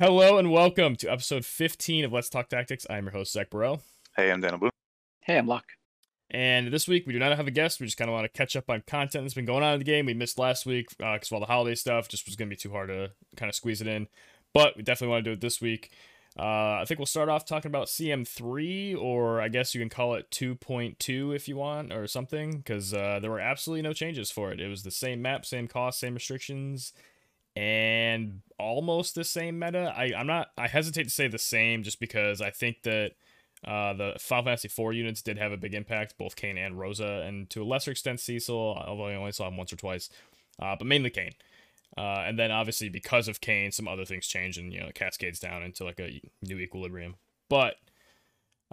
Hello and welcome to episode 15 of Let's Talk Tactics. I'm your host, Zach Burrell. Hey, I'm Daniel Blue. Hey, I'm Luck. And this week, we do not have a guest. We just kind of want to catch up on content that's been going on in the game. We missed last week because uh, all the holiday stuff. Just was going to be too hard to kind of squeeze it in. But we definitely want to do it this week. Uh, I think we'll start off talking about CM3, or I guess you can call it 2.2 if you want, or something, because uh, there were absolutely no changes for it. It was the same map, same cost, same restrictions, and almost the same meta. I, I'm not, I hesitate to say the same just because I think that uh, the Final Fantasy IV units did have a big impact, both Kain and Rosa, and to a lesser extent Cecil, although I only saw him once or twice, uh, but mainly Kain. Uh, and then obviously because of Kain, some other things change and you know it cascades down into like a new equilibrium. But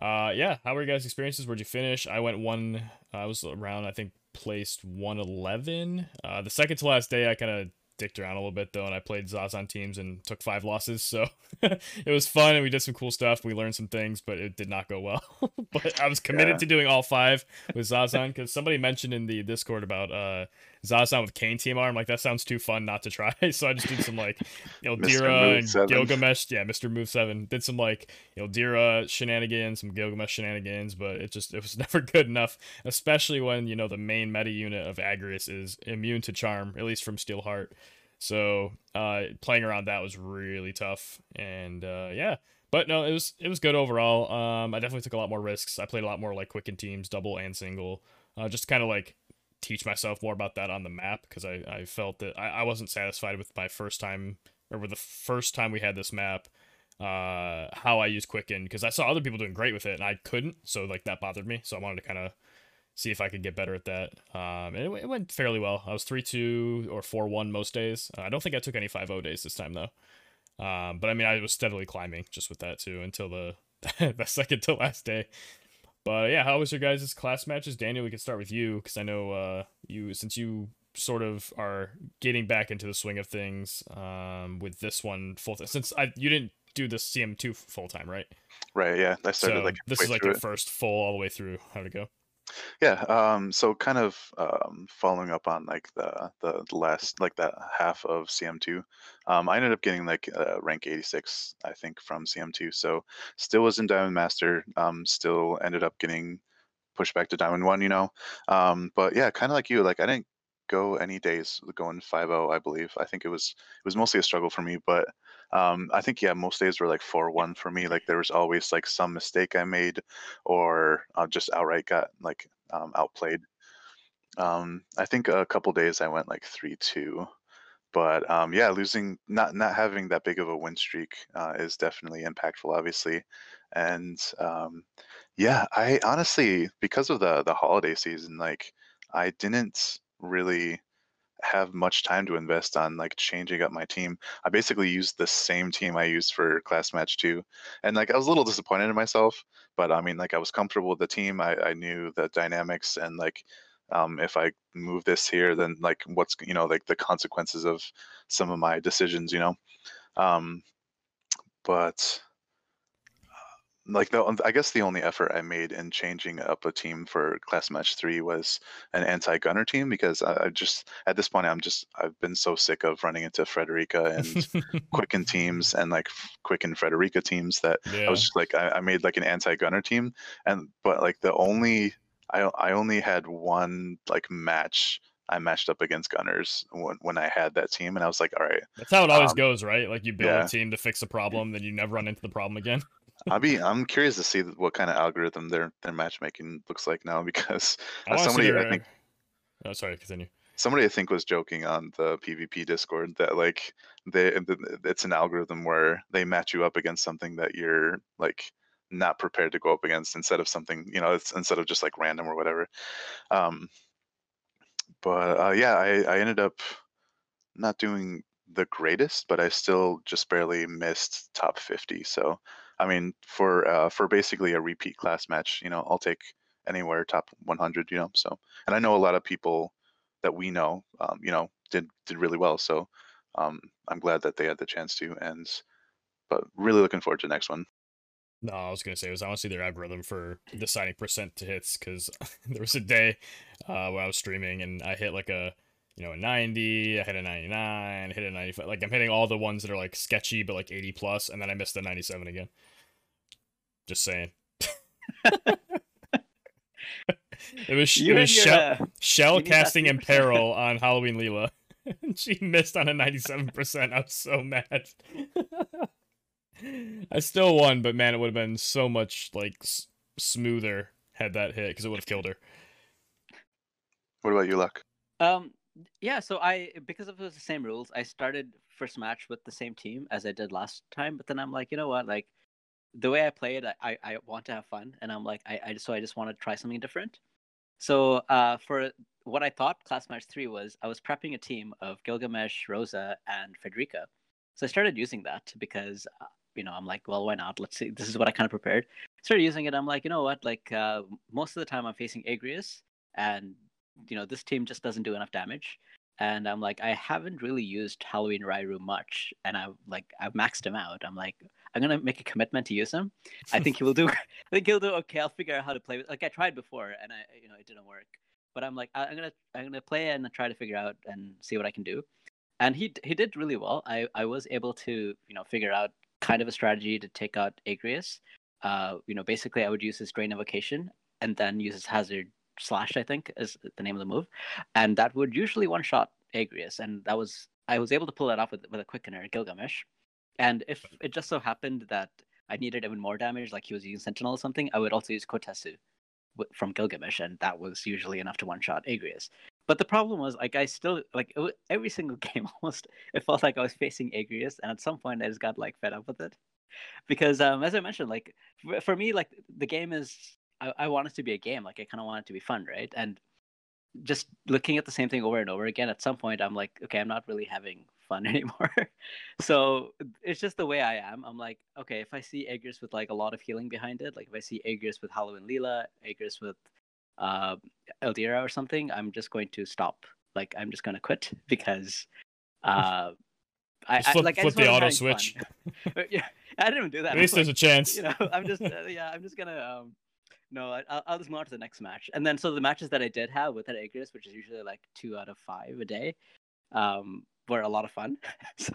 uh, yeah, how were your guys' experiences? Where'd you finish? I went one. I was around I think placed one eleven. Uh, the second to last day, I kind of dicked around a little bit though, and I played Zazan teams and took five losses. So it was fun, and we did some cool stuff. We learned some things, but it did not go well. but I was committed yeah. to doing all five with Zazan because somebody mentioned in the Discord about uh, Zazan with Kain TMR. I'm like, that sounds too fun not to try. so I just did some like, you know, Dira and seven. Gilgamesh. Yeah, Mr. Move Seven did some like, you know, Dira shenanigans, some Gilgamesh shenanigans, but it just it was never good enough. Especially when you know the main meta unit of Agrias is immune to charm, at least from Steelheart. So uh, playing around that was really tough, and uh, yeah. But no, it was it was good overall. Um, I definitely took a lot more risks. I played a lot more like quicken teams, double and single, uh, just kind of like teach myself more about that on the map because I, I felt that I, I wasn't satisfied with my first time or with the first time we had this map uh how I use Quicken because I saw other people doing great with it and I couldn't so like that bothered me. So I wanted to kind of see if I could get better at that. Um and it, it went fairly well. I was 3-2 or 4-1 most days. Uh, I don't think I took any 5-0 days this time though. Um but I mean I was steadily climbing just with that too until the the second to last day but yeah, how was your guys' class matches? Daniel, we can start with you because I know uh, you since you sort of are getting back into the swing of things um, with this one full time. Since I you didn't do the CM2 full time, right? Right. Yeah, I started so like this is like your first full all the way through. How'd it go? Yeah, um, so kind of um, following up on like the the last like that half of CM2, um, I ended up getting like uh, rank 86, I think, from CM2. So still was in Diamond Master, um, still ended up getting pushed back to Diamond One, you know. Um, but yeah, kind of like you, like I didn't go any days going 5-0, I believe. I think it was it was mostly a struggle for me, but um, I think yeah, most days were like 4-1 for me. Like there was always like some mistake I made, or I just outright got like um, outplayed. Um, I think a couple days I went like 3-2, but um, yeah, losing not not having that big of a win streak uh, is definitely impactful, obviously, and um, yeah, I honestly because of the the holiday season, like I didn't really have much time to invest on like changing up my team. I basically used the same team I used for class match two. And like I was a little disappointed in myself, but I mean like I was comfortable with the team. I, I knew the dynamics and like um, if I move this here, then like what's you know like the consequences of some of my decisions, you know. Um, but like the I guess the only effort I made in changing up a team for class match three was an anti-gunner team because I, I just at this point I'm just I've been so sick of running into Frederica and Quicken teams and like Quicken Frederica teams that yeah. I was just like I, I made like an anti-gunner team and but like the only I I only had one like match I matched up against Gunners when, when I had that team, and I was like, all right. That's how it always um, goes, right? Like you build yeah. a team to fix a problem, then you never run into the problem again. I'll be I'm curious to see what kind of algorithm their their matchmaking looks like now because I somebody I think Oh sorry, continue. Somebody I think was joking on the PvP Discord that like they it's an algorithm where they match you up against something that you're like not prepared to go up against instead of something you know it's instead of just like random or whatever um but uh, yeah I, I ended up not doing the greatest but i still just barely missed top 50 so I mean, for uh, for basically a repeat class match, you know, I'll take anywhere top 100. You know, so and I know a lot of people that we know, um, you know, did did really well. So um, I'm glad that they had the chance to, and but really looking forward to the next one. No, I was gonna say it was honestly their algorithm for deciding percent to hits because there was a day uh, where I was streaming and I hit like a you know, a 90, I hit a 99, hit a 95. Like I'm hitting all the ones that are like sketchy but like 80 plus, and then I missed the 97 again. Just saying. it was, You it was your, shell, uh, shell you need that casting in peril on Halloween Leela. and she missed on a 97%. I was so mad. I still won, but man, it would have been so much like s- smoother had that hit because it would have killed her. What about your Luck? Um, yeah, so I because of the same rules, I started first match with the same team as I did last time. But then I'm like, you know what, like the way I play it, I I want to have fun, and I'm like, I, I so I just want to try something different. So uh, for what I thought class match three was, I was prepping a team of Gilgamesh, Rosa, and Frederica. So I started using that because uh, you know I'm like, well, why not? Let's see. This is what I kind of prepared. Started using it. I'm like, you know what? Like uh, most of the time, I'm facing Agrias, and you know this team just doesn't do enough damage. And i'm like i haven't really used halloween rairu much and I've like i've maxed him out. I'm like i'm gonna make a commitment to use him. I think he will do i think he'll do okay. I'll figure out how to play with like i tried before and i you know it didn't work. But i'm like i'm gonna i'm gonna play and try to figure out and see what i can do. And he he did really well. I i was able to you know figure out kind of a strategy to take out agrias. Uh you know basically i would use his drain evocation and then use his hazard slash i think is the name of the move. And that would usually one shot agrias. And that was i was able to pull that off with, with a quickener gilgamesh. And if it just so happened that i needed even more damage like he was using sentinel or something i would also use kotetsu from gilgamesh. And that was usually enough to one shot agrias. But the problem was like i still like it, wa- every single game almost it felt like i was facing agrias. And at some point i just got like fed up with it. Because um as i mentioned like for me like the game is I, I want it to be a game. Like I kind of want it to be fun, right? And just looking at the same thing over and over again, at some point, I'm like, okay, I'm not really having fun anymore. so it's just the way I am. I'm like, okay, if I see Aegis with like a lot of healing behind it, like if I see Aegis with Halloween Leela, Aegis with uh, Eldira or something, I'm just going to stop. Like I'm just going to quit because. Uh, I, Just I flip, like I flip just the auto switch. yeah, I didn't even do that. At least was there's a chance. you know, I'm just uh, yeah, I'm just gonna um, no, I, I'll, I'll just move on to the next match, and then so the matches that I did have with Agrias, which is usually like two out of five a day, um, were a lot of fun. so,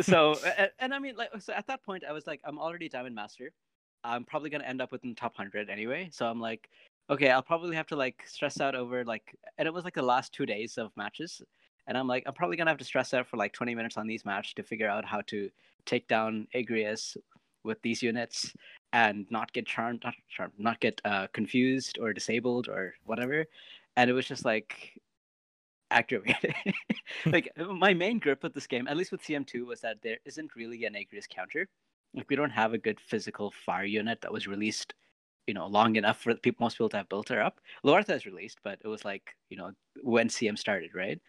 so and, and I mean, like, so at that point, I was like, I'm already Diamond Master. I'm probably gonna end up within the top hundred anyway. So I'm like, okay, I'll probably have to like stress out over like, and it was like the last two days of matches, and I'm like, I'm probably gonna have to stress out for like 20 minutes on these matches to figure out how to take down Agrias with these units and not get charmed, not charmed, not get uh, confused or disabled or whatever. And it was just like aggravating. like my main grip with this game, at least with CM2, was that there isn't really an Agrias counter. Like we don't have a good physical fire unit that was released, you know, long enough for people, most people to have built her up. Loartha is released, but it was like you know when CM started, right?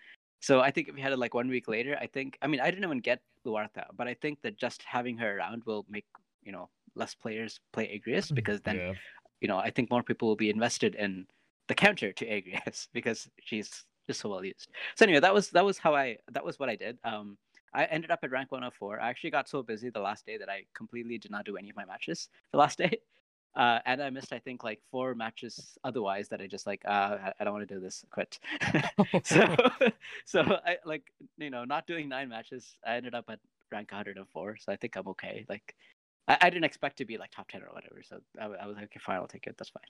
So I think if we had it like one week later, I think I mean I didn't even get Luartha, but I think that just having her around will make you know less players play Agrias because then yeah. you know I think more people will be invested in the counter to Agrias because she's just so well used. So anyway, that was that was how I that was what I did. Um, I ended up at rank 104. I actually got so busy the last day that I completely did not do any of my matches the last day. Uh, and I missed, I think, like four matches otherwise that I just like, uh, I, I don't want to do this, quit. so, so I like, you know, not doing nine matches. I ended up at rank 104. So I think I'm okay. Like, I, I didn't expect to be like top 10 or whatever. So I, I was like, okay, fine, I'll take it. That's fine.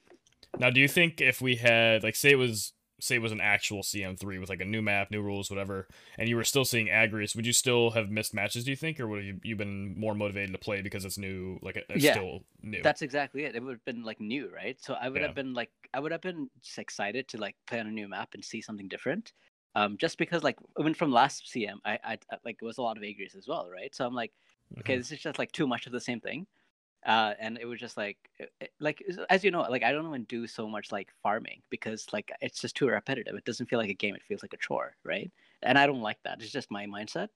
Now, do you think if we had like say it was say it was an actual CM3 with like a new map, new rules, whatever, and you were still seeing Agrias, would you still have missed matches? Do you think, or would you you been more motivated to play because it's new, like it's Yeah. still new? That's exactly it. It would have been like new, right? So I would Yeah. have been like, I would have been just excited to like play on a new map and see something different. Um, just because like even from last CM, I, I I- like it was a lot of Agrias as well, right? So I'm like, okay, Mhm. this is just like too much of the same thing. Uh, and it was just like, it- like as you know, like I don't even do so much like farming because like it's just too repetitive. It doesn't feel like a game. It feels like a chore, right? And I don't like that. It's just my mindset.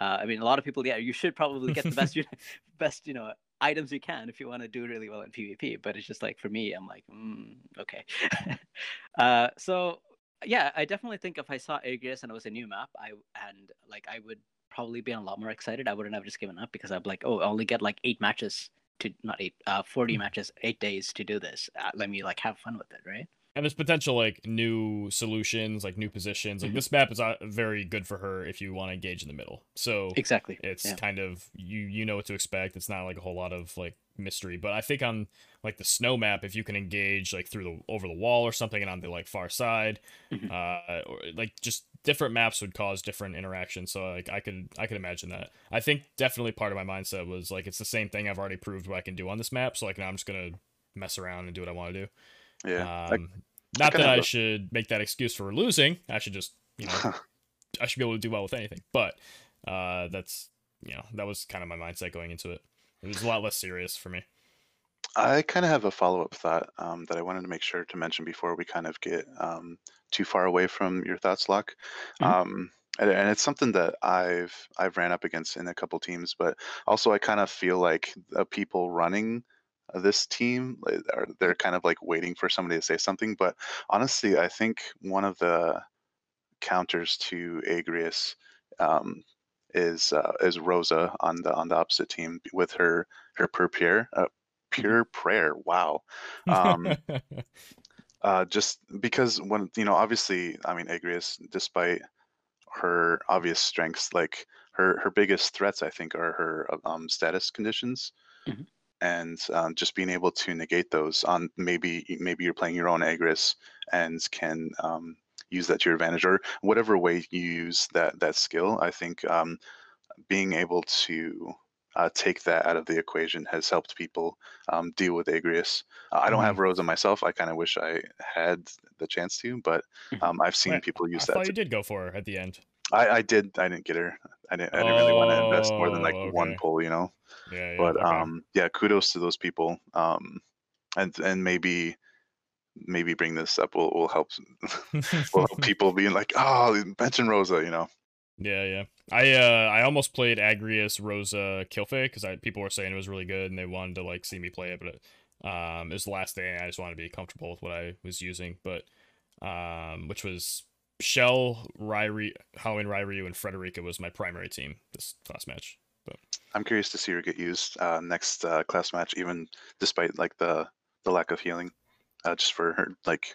Uh, I mean, a lot of people, yeah, you should probably get the best, you best, you know, items you can if you want to do really well in PvP. But it's just like for me, I'm like, mm, okay. uh, so yeah, I definitely think if I saw Aegis and it was a new map, I and like I would probably be a lot more excited. I wouldn't have just given up because I'd be like, oh, I only get like eight matches to not eight, uh, forty Hmm. matches, eight days to do this. Uh, let me like have fun with it, right? and there's potential like new solutions, like new positions. Like Mhm. this map is uh, very good for her if you want to engage in the middle. So Exactly. it's yeah. kind of you you know what to expect. It's not like a whole lot of like mystery. But I think on like the snow map, if you can engage like through the over the wall or something and on the like far side, Mhm. uh, or like just different maps would cause different interactions. So like I could I could imagine that. I think definitely part of my mindset was like it's the same thing I've already proved what I can do on this map. So like now I'm just gonna mess around and do what I want to do. Yeah. Um, not kinda that I should make that excuse for losing. I should just you know I should be able to do well with anything. But uh, that's you know that was kind of my mindset going into it. It was a lot less serious for me. I kind of have a follow-up thought um, that I wanted to make sure to mention before we kind of get um, too far away from your thoughts, Luck. Mhm. Um, and, and it's something that I've I've ran up against in a couple teams, but also I kind of feel like the people running this team are they're kind of like waiting for somebody to say something. But honestly, I think one of the counters to Agrias um, is uh, is Rosa on the on the opposite team with her her per prayer uh, pure prayer. Wow. Um, uh, just because when you know, obviously, I mean, Agrias, despite her obvious strengths, like her her biggest threats, I think, are her uh, um, status conditions, Mhm. and um, just being able to negate those on maybe maybe you're playing your own Agrias and can um, use that to your advantage, or whatever way you use that that skill. I think um, being able to uh, take that out of the equation has helped people um, deal with Agrias. Uh, I don't have Rosa myself. I kind of wish I had the chance to, but Mhm. um, I've seen Wait, people I use thought that. you did go for her at the end. I, I did. I didn't get her. I didn't. I didn't really want to invest more than like Oh, one okay. pull, you know. Yeah, yeah. But okay. um, yeah, kudos to those people. Um, and and maybe maybe bring this up will will help will help people being like, oh, mention Rosa, you know. Yeah, yeah. I uh I almost played Agrias Rosa Kilphe because I people were saying it was really good and they wanted to like see me play it, but it, um it was the last day and I just wanted to be comfortable with what I was using, but um which was Shell, Ryrie, Halloween Ryryu, and Frederica was my primary team this class match. But I'm curious to see her get used uh, next uh, class match, even despite like the the lack of healing, uh, just for her like,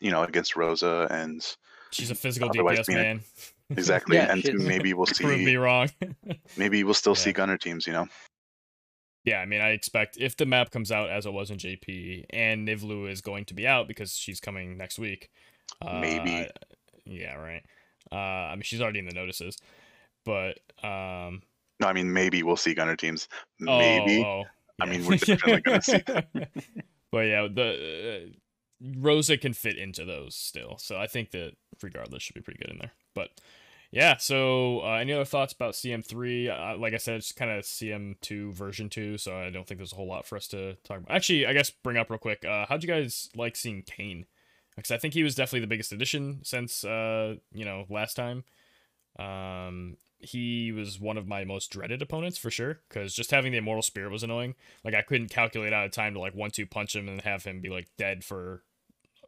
you know, against Rosa and She's a physical Otherwise DPS being a- man. exactly, Yeah, and maybe we'll see. Prove me wrong. maybe we'll still see gunner teams, you know. Yeah, I mean, I expect if the map comes out as it was in JP, and Nivlu is going to be out because she's coming next week. Uh, Maybe. I- yeah, right. Uh, I mean, she's already in the notices, but um, No, I mean maybe we'll see gunner teams. oh, Maybe. oh, I yeah. mean, we're definitely gonna see but yeah, the uh, Rosa can fit into those still, so I think that regardless should be pretty good in there. But yeah, so uh, any other thoughts about CM3? Uh, like I said, it's kind of CM2 version 2, so I don't think there's a whole lot for us to talk about. Actually, I guess bring up real quick. Uh, how'd you guys like seeing Kain? Because I think he was definitely the biggest addition since uh, you know last time. Um, he was one of my most dreaded opponents for sure. Because just having the immortal spirit was annoying. Like I couldn't calculate out of time to like one two punch him and have him be like dead for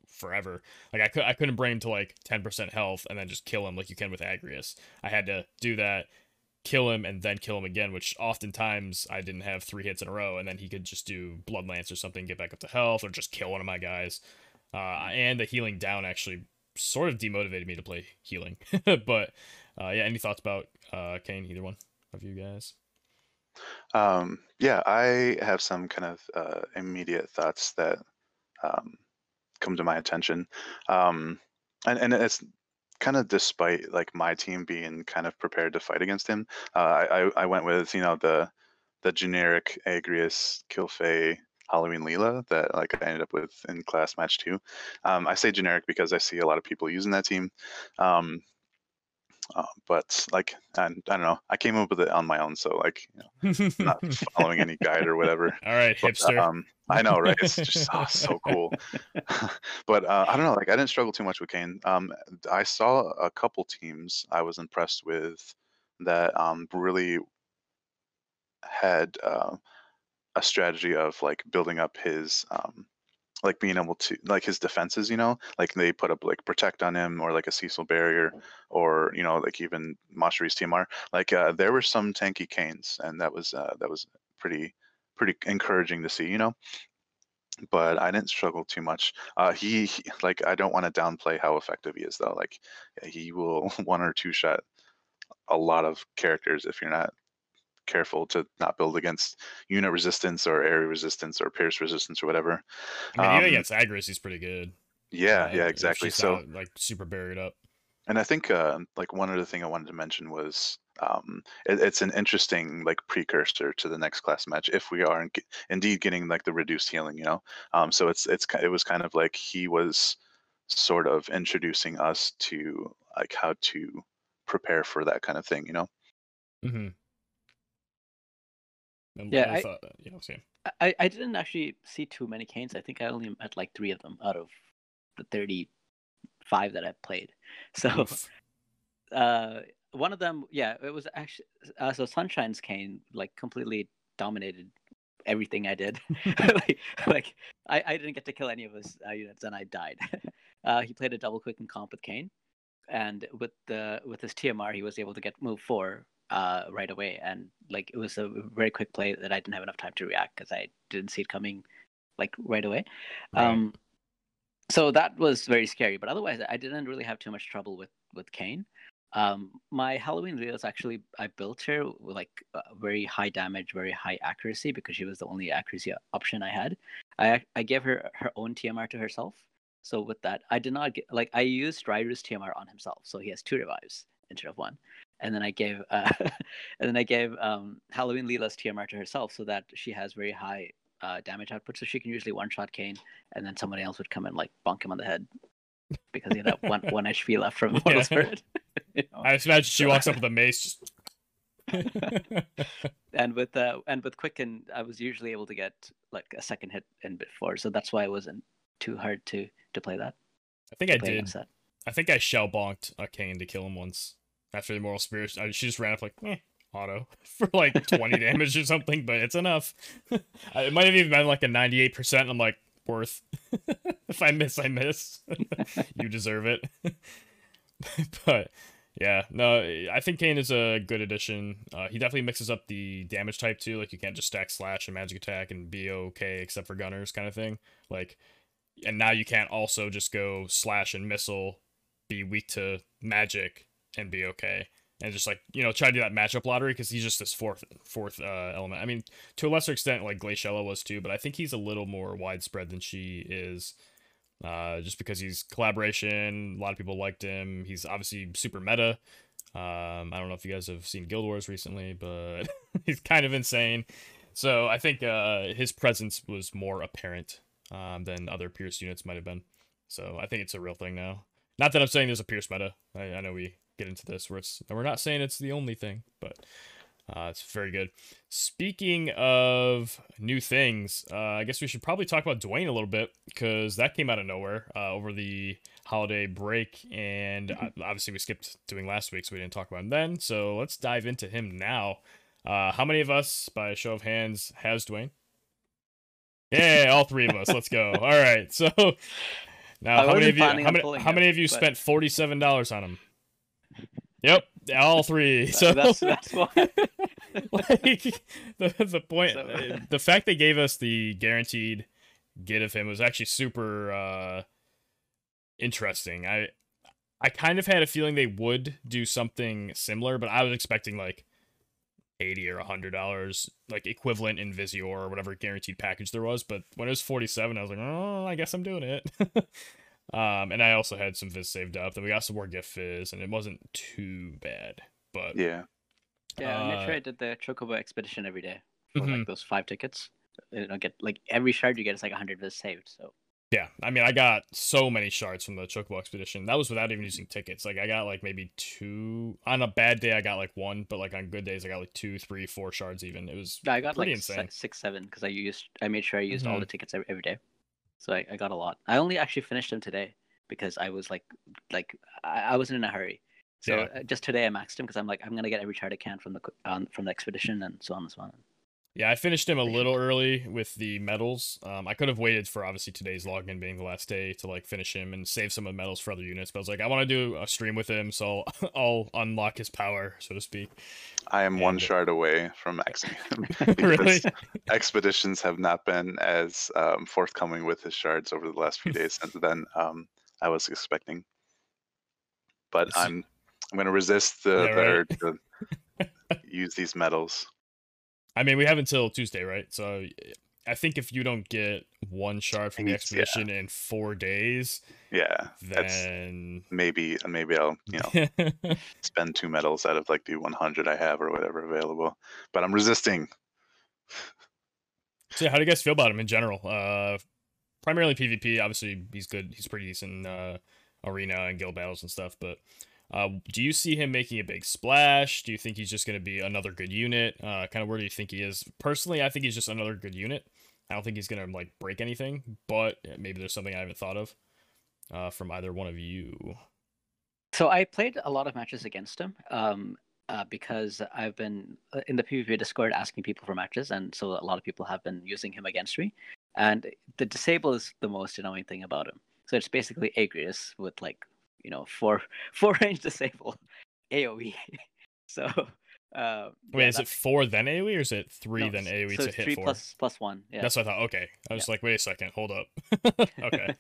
forever. Like I could I couldn't bring him to like ten percent health and then just kill him like you can with Agrias. I had to do that, kill him and then kill him again, which oftentimes I didn't have three hits in a row, and then he could just do blood lance or something, get back up to health, or just kill one of my guys. Uh, and the healing down actually sort of demotivated me to play healing. but uh, yeah, any thoughts about uh, Kain? Either one of you guys? Um, yeah, I have some kind of uh, immediate thoughts that um, come to my attention, um, and and it's kind of despite like my team being kind of prepared to fight against him. Uh, I, I went with you know the the generic Agrias Kilphe Halloween Leela that like I ended up with in class match two. Um, I say generic because I see a lot of people using that team. Um, uh, but like I, I don't know, I came up with it on my own, so like you know, not following any guide or whatever. All right, But, hipster. um, I know, right? It's just oh, so cool. but uh, I don't know. Like I didn't struggle too much with Kain. Um, I saw a couple teams I was impressed with that um, really had uh, a strategy of like building up his um, like being able to like his defenses. You know, like they put up like protect on him or like a Cecil barrier or you know like even Macherie's TMR. Like uh, there were some tanky Kains, and that was uh, that was pretty pretty encouraging to see. You know. but I didn't struggle too much. Uh, he, he like I don't want to downplay how effective he is though. Like he will one or two shot a lot of characters if you're not careful to not build against unit resistance or area resistance or pierce resistance or whatever. I mean, Um, against Agrias, he's pretty good. Yeah, Uh, yeah, exactly. So not, like super buried up. And I think uh, like one other thing I wanted to mention was um, it, it's an interesting like precursor to the next class match if we are in, indeed getting like the reduced healing, you know. Um, so it's it's it was kind of like he was sort of introducing us to like how to prepare for that kind of thing, you know. Mm-hmm. And Yeah, I, I- thought, you know, same. I, I didn't actually see too many Kains. I think I only had like three of them out of the thirty-five that I played. So uh, one of them, yeah, it was actually uh, so Sunshine's Kain like completely dominated everything I did. like, like I, I didn't get to kill any of his uh, units, and I died. uh, he played a double quick and comp with Kain, and with the with his TMR, he was able to get move four uh, right away, and like it was a very quick play that I didn't have enough time to react because I didn't see it coming like right away. Right. Um, so that was very scary, but otherwise, I didn't really have too much trouble with with Kain. Um, my Halloween Leo's actually I built her with like uh, very high damage, very high accuracy because she was the only accuracy option I had. I I gave her her own TMR to herself. So with that, I did not get like I used Ryru's TMR on himself, so he has two revives instead of one. And then I gave uh, and then I gave um, Halloween Leela's TMR to herself so that she has very high uh, damage output, so she can usually one shot Kain, and then somebody else would come and like bonk him on the head because he had that one one HP left from Mortal Yeah. Spirit. you know? I just imagine she walks up with a mace. Just... and with uh, and with Quicken, I was usually able to get like a second hit in before, so that's why it wasn't too hard to to play that. I think I did. I think I shell bonked a Kain to kill him once after the moral spirit. I, she just ran up like eh, auto for like 20 damage or something, but it's enough. I- it might have even been like a 98%. I'm like, worth. if I miss, I miss. you deserve it. but yeah, no, I think Kain is a good addition. Uh, he definitely mixes up the damage type too. Like you can't just stack slash and magic attack and be okay except for gunners kind of thing. Like, and now you can't also just go slash and missile, be weak to magic and be okay. And just like you know, try to do that matchup lottery because he's just this fourth fourth uh, element. I mean, to a lesser extent, like Glaciella was too, but I think he's a little more widespread than she is uh, just because he's collaboration. A lot of people liked him. He's obviously super meta. Um, I don't know if you guys have seen Guild Wars recently, but he's kind of insane. So I think uh, his presence was more apparent um, than other Pierce units might have been. So I think it's a real thing now. Not that I'm saying there's a Pierce meta. I, I know we get into this where it's and we're not saying it's the only thing, but uh, it's very good. Speaking of new things, uh, I guess we should probably talk about Duane a little bit because that came out of nowhere uh, over the holiday break, and uh, obviously we skipped doing last week, so we didn't talk about him then. So let's dive into him now. Uh, how many of us, by a show of hands, has Duane? Yeah, all three of us. Let's go. All right. So now, I how many wasn't of you? How many? How many of you spent forty-seven dollars on him? Yep, all three. So that's that's why. like the the point, So- uh, the fact they gave us the guaranteed get of him was actually super uh interesting. I I kind of had a feeling they would do something similar, but I was expecting like eighty or hundred dollars, like equivalent in Visiore or whatever guaranteed package there was. But when it was forty seven, I was like, oh, I guess I'm doing it. um, and I also had some Fizz saved up. Then we got some more gift Fizz, and it wasn't too bad. But Yeah. Yeah, I made Uh, sure I did the Chocobo expedition every day for Mhm. like those five tickets. You know, get like every shard you get is like hundred viz saved. So Yeah, I mean, I got so many shards from the Chocobo expedition. That was without even using tickets. Like, I got like maybe two. On a bad day, I got like one, but like on good days, I got like two, three, four shards. Even it was I got like insane. six, seven because I used. I made sure I used all Mhm. the tickets every, every day. So I, I got a lot. I only actually finished them today because I was like, like I, I wasn't in a hurry. So Yeah. uh, just today I maxed them because I'm like I'm gonna get every shard I can from the um, from the expedition and so on and so on. Yeah, I finished him a little early with the medals. Um, I could have waited for obviously today's login being the last day to like finish him and save some of the medals for other units. But I was like, I want to do a stream with him, so I'll unlock his power, so to speak. I am one shard away from maxing him really? expeditions have not been as um, forthcoming with his shards over the last few days since then um, I was expecting. But I'm I'm gonna resist the, Yeah, right. urge to use these medals. I mean, we have until Tuesday, right? So I think if you don't get one shard from the It's- yeah. expedition in four days, Yeah, that's then maybe maybe I'll you know spend two medals out of like the 100 I have or whatever available. But I'm resisting. So yeah, how do you guys feel about him in general? Uh, primarily PvP. Obviously, he's good. He's pretty decent in uh, arena and guild battles and stuff. But uh, do you see him making a big splash? Do you think he's just going to be another good unit? Uh, kind of where do you think he is? Personally, I think he's just another good unit. I don't think he's going to like break anything. But maybe there's something I haven't thought of uh, from either one of you. So I played a lot of matches against him um, uh, because I've been uh, in the PvP Discord asking people for matches, and so a lot of people have been using him against me. And the disable is the most annoying thing about him. So it's basically Agrias with like you know four four range disable AOE. so uh, Wait, yeah, is it four then AoE or is it three no, then AoE so to hit three four? plus plus one. Yeah. That's what I thought. Okay, I was Yeah. like, wait a second, hold up. okay.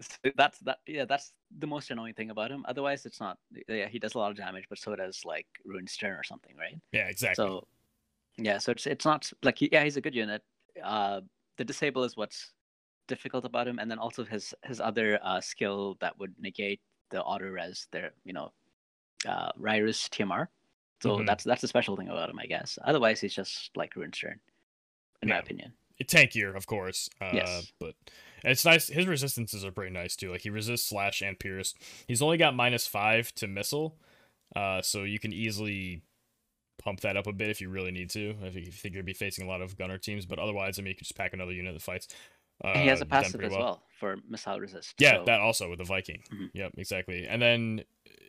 So that's that yeah that's the most annoying thing about him otherwise it's not yeah he does a lot of damage but so does like ruin stern or something right Yeah, exactly. so yeah so it's it's not like he, yeah he's a good unit uh the disable is what's difficult about him and then also his his other uh skill that would negate the auto res there you know uh Ryrus TMR so Mhm. that's that's the special thing about him I guess otherwise he's just like ruin stern in my Yeah. opinion tankier, of course. Uh, Yes. But it's nice. His resistances are pretty nice too. Like he resists slash and pierce. He's only got minus five to missile, uh, so you can easily pump that up a bit if you really need to. If you think you'd be facing a lot of gunner teams, but otherwise, I mean, you can just pack another unit that fights. Uh, he has a passive pretty as well. for missile resist Yeah, so- that also with the Viking. Mhm. Yep, exactly. And then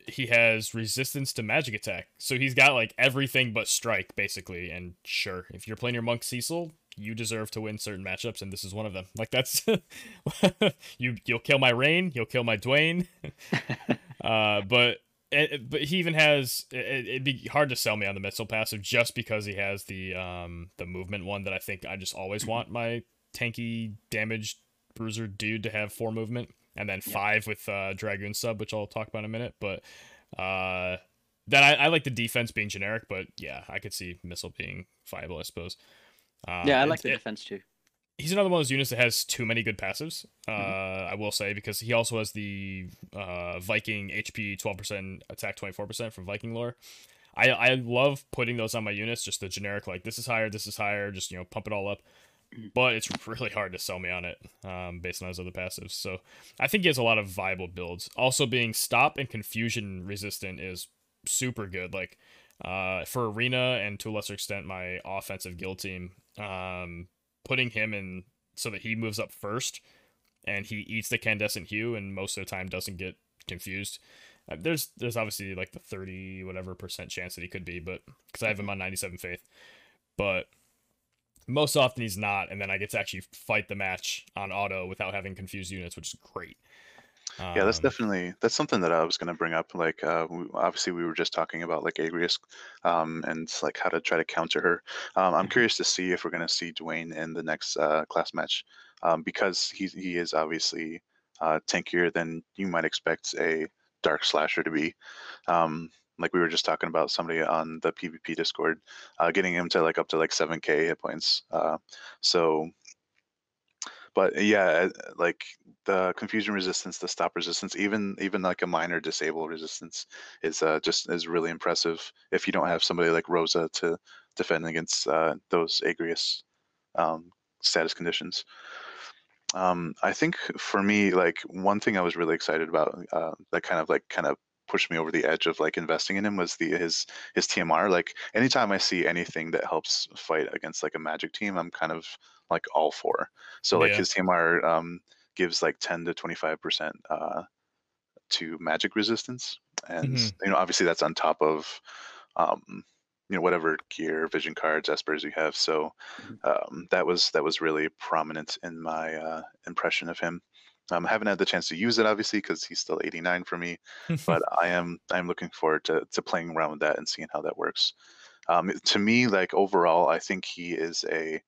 he has resistance to magic attack. So he's got like everything but strike, basically. And sure, if you're playing your monk Cecil, you deserve to win certain matchups, and this is one of them. Like that's you you'll kill my Rain, you'll kill my Duane. uh, but it, but he even has it, it'd be hard to sell me on the missile passive just because he has the um the movement one that I think I just always want my tanky damaged bruiser dude to have four movement and then Yeah. five with uh dragoon sub which i'll talk about in a minute but uh that I, I like the defense being generic but yeah i could see missile being viable i suppose um, yeah, I it- like the defense too. he's another one of those units that has too many good passives. Uh, Mm-hmm. I will say because he also has the uh, Viking HP 12%, attack 24% from Viking lore. I I love putting those on my units, just the generic like this is higher, this is higher, just you know pump it all up. But it's really hard to sell me on it um, based on his other passives. So I think he has a lot of viable builds. Also, being stop and confusion resistant is super good. Like uh, for arena and to a lesser extent my offensive guild team, um, putting him in so that he moves up first and he eats the candescent hue and most of the time doesn't get confused. Uh, there's there's obviously like the 30 whatever percent chance that he could be, but because I have him on 97 faith, but most often he's not, and then I get to actually fight the match on auto without having confused units, which is great. Yeah, that's Um, definitely that's something that I was going to bring up. Like, uh, we, obviously, we were just talking about like Agrias, um, and like how to try to counter her. Um, I'm Mhm. curious to see if we're going to see Duane in the next uh, class match, um, because he he is obviously uh, tankier than you might expect a dark slasher to be. Um, like we were just talking about somebody on the PvP Discord, uh, getting him to like up to like 7k hit points. Uh, so but yeah uh, like the confusion resistance the stop resistance even even like a minor disable resistance is uh, just is really impressive if you don't have somebody like rosa to defend against uh, those agrias um, status conditions um, i think for me like one thing i was really excited about uh, that kind of like kind of pushed me over the edge of like investing in him was the his his tmr like anytime i see anything that helps fight against like a magic team i'm kind of like all for so like Yeah. his TMR um, gives like 10 to 25 percent uh, to magic resistance, and Mhm. you know obviously that's on top of um, you know whatever gear, vision cards, espers you have. So um, that was that was really prominent in my uh, impression of him. Um, I haven't had the chance to use it obviously because he's still 89 for me, but I am I'm looking forward to to playing around with that and seeing how that works. Um, to me, like overall, I think he is a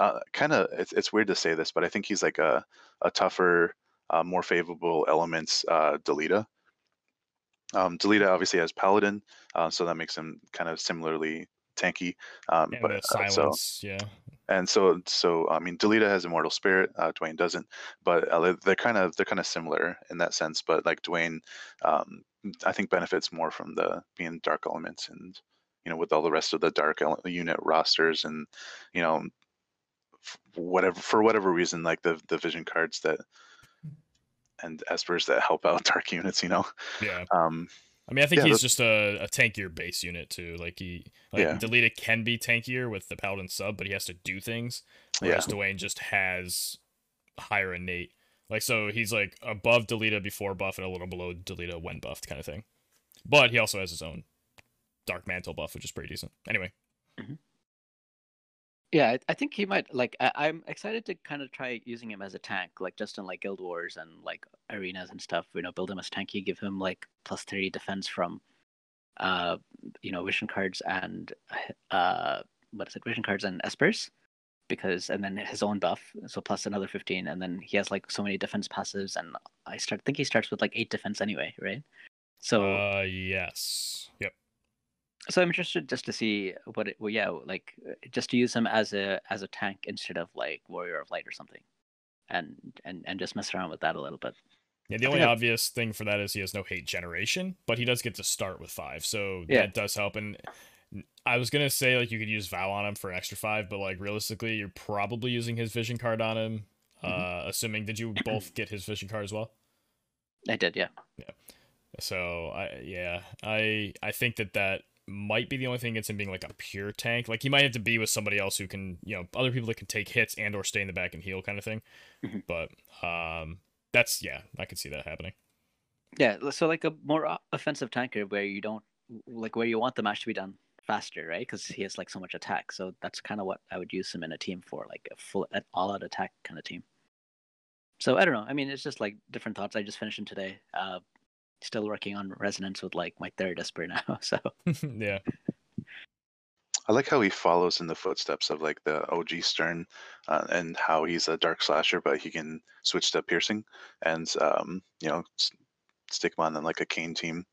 uh, kind of it's, it's weird to say this, but I think he's like a a tougher, uh, more favorable elements uh, Delita. Um, Delita obviously has Paladin, uh, so that makes him kind of similarly tanky. Um, And but uh, so silence, yeah. And so so I mean Delita has Immortal Spirit, uh, Duane doesn't, but uh, they're- kind of they're kind of similar in that sense. But like Duane, um, I think benefits more from the being Dark Elements and you know with all the rest of the Dark ele- unit rosters and you know f- whatever for whatever reason like the the vision cards that and espers that help out dark units you know Yeah. um I mean, I think Yeah, he's just a, a tankier base unit too. Like he, like Yeah. Delita can be tankier with the Paladin sub, but he has to do things. yeah Whereas Duane just has higher innate. Like so, he's like above Delita before buff and a little below Delita when buffed, kind of thing. But he also has his own Dark Mantle buff, which is pretty decent. Anyway, mm-hmm. Yeah, I, think he might like. I, I'm excited to kind of try using him as a tank, like just in like guild wars and like arenas and stuff. You know, build him as tanky, give him like plus thirty defense from, uh, you know, vision cards and uh, what is it, vision cards and espers, because and then his own buff, so plus another fifteen, and then he has like so many defense passes, and I start think he starts with like eight defense anyway, right? So uh, yes, yep. So I'm interested just to see what it. Well, yeah, like uh, just to use him as a as a tank instead of like warrior of light or something, and and and just mess around with that a little bit. Yeah, the only I- obvious thing for that is he has no hate generation, but he does get to start with five, so Yeah. that does help. And I was gonna say like you could use Vow on him for an extra five, but like realistically, you're probably using his vision card on him. Mhm. Uh, assuming did you both get his vision card as well? I did, yeah. yeah. So I yeah I I think that that might be the only thing against him being like a pure tank. Like he might have to be with somebody else who can you know other people that can take hits and or stay in the back and heal kind of thing. Mhm. But um that's yeah I could see that happening. Yeah, so like a more offensive tanker where you don't like where you want the match to be done faster, right? Because he has like so much attack. So that's kind of what I would use him in a team for, like a full an all-out attack kind of team. So I don't know. I mean, it's just like different thoughts. I just finished him today. Uh, still working on resonance with like my third Esper now. So yeah. I like how he follows in the footsteps of like the OG Stern, uh, and how he's a dark slasher, but he can switch to piercing, and um, you know, s- stick him on like a Kain team,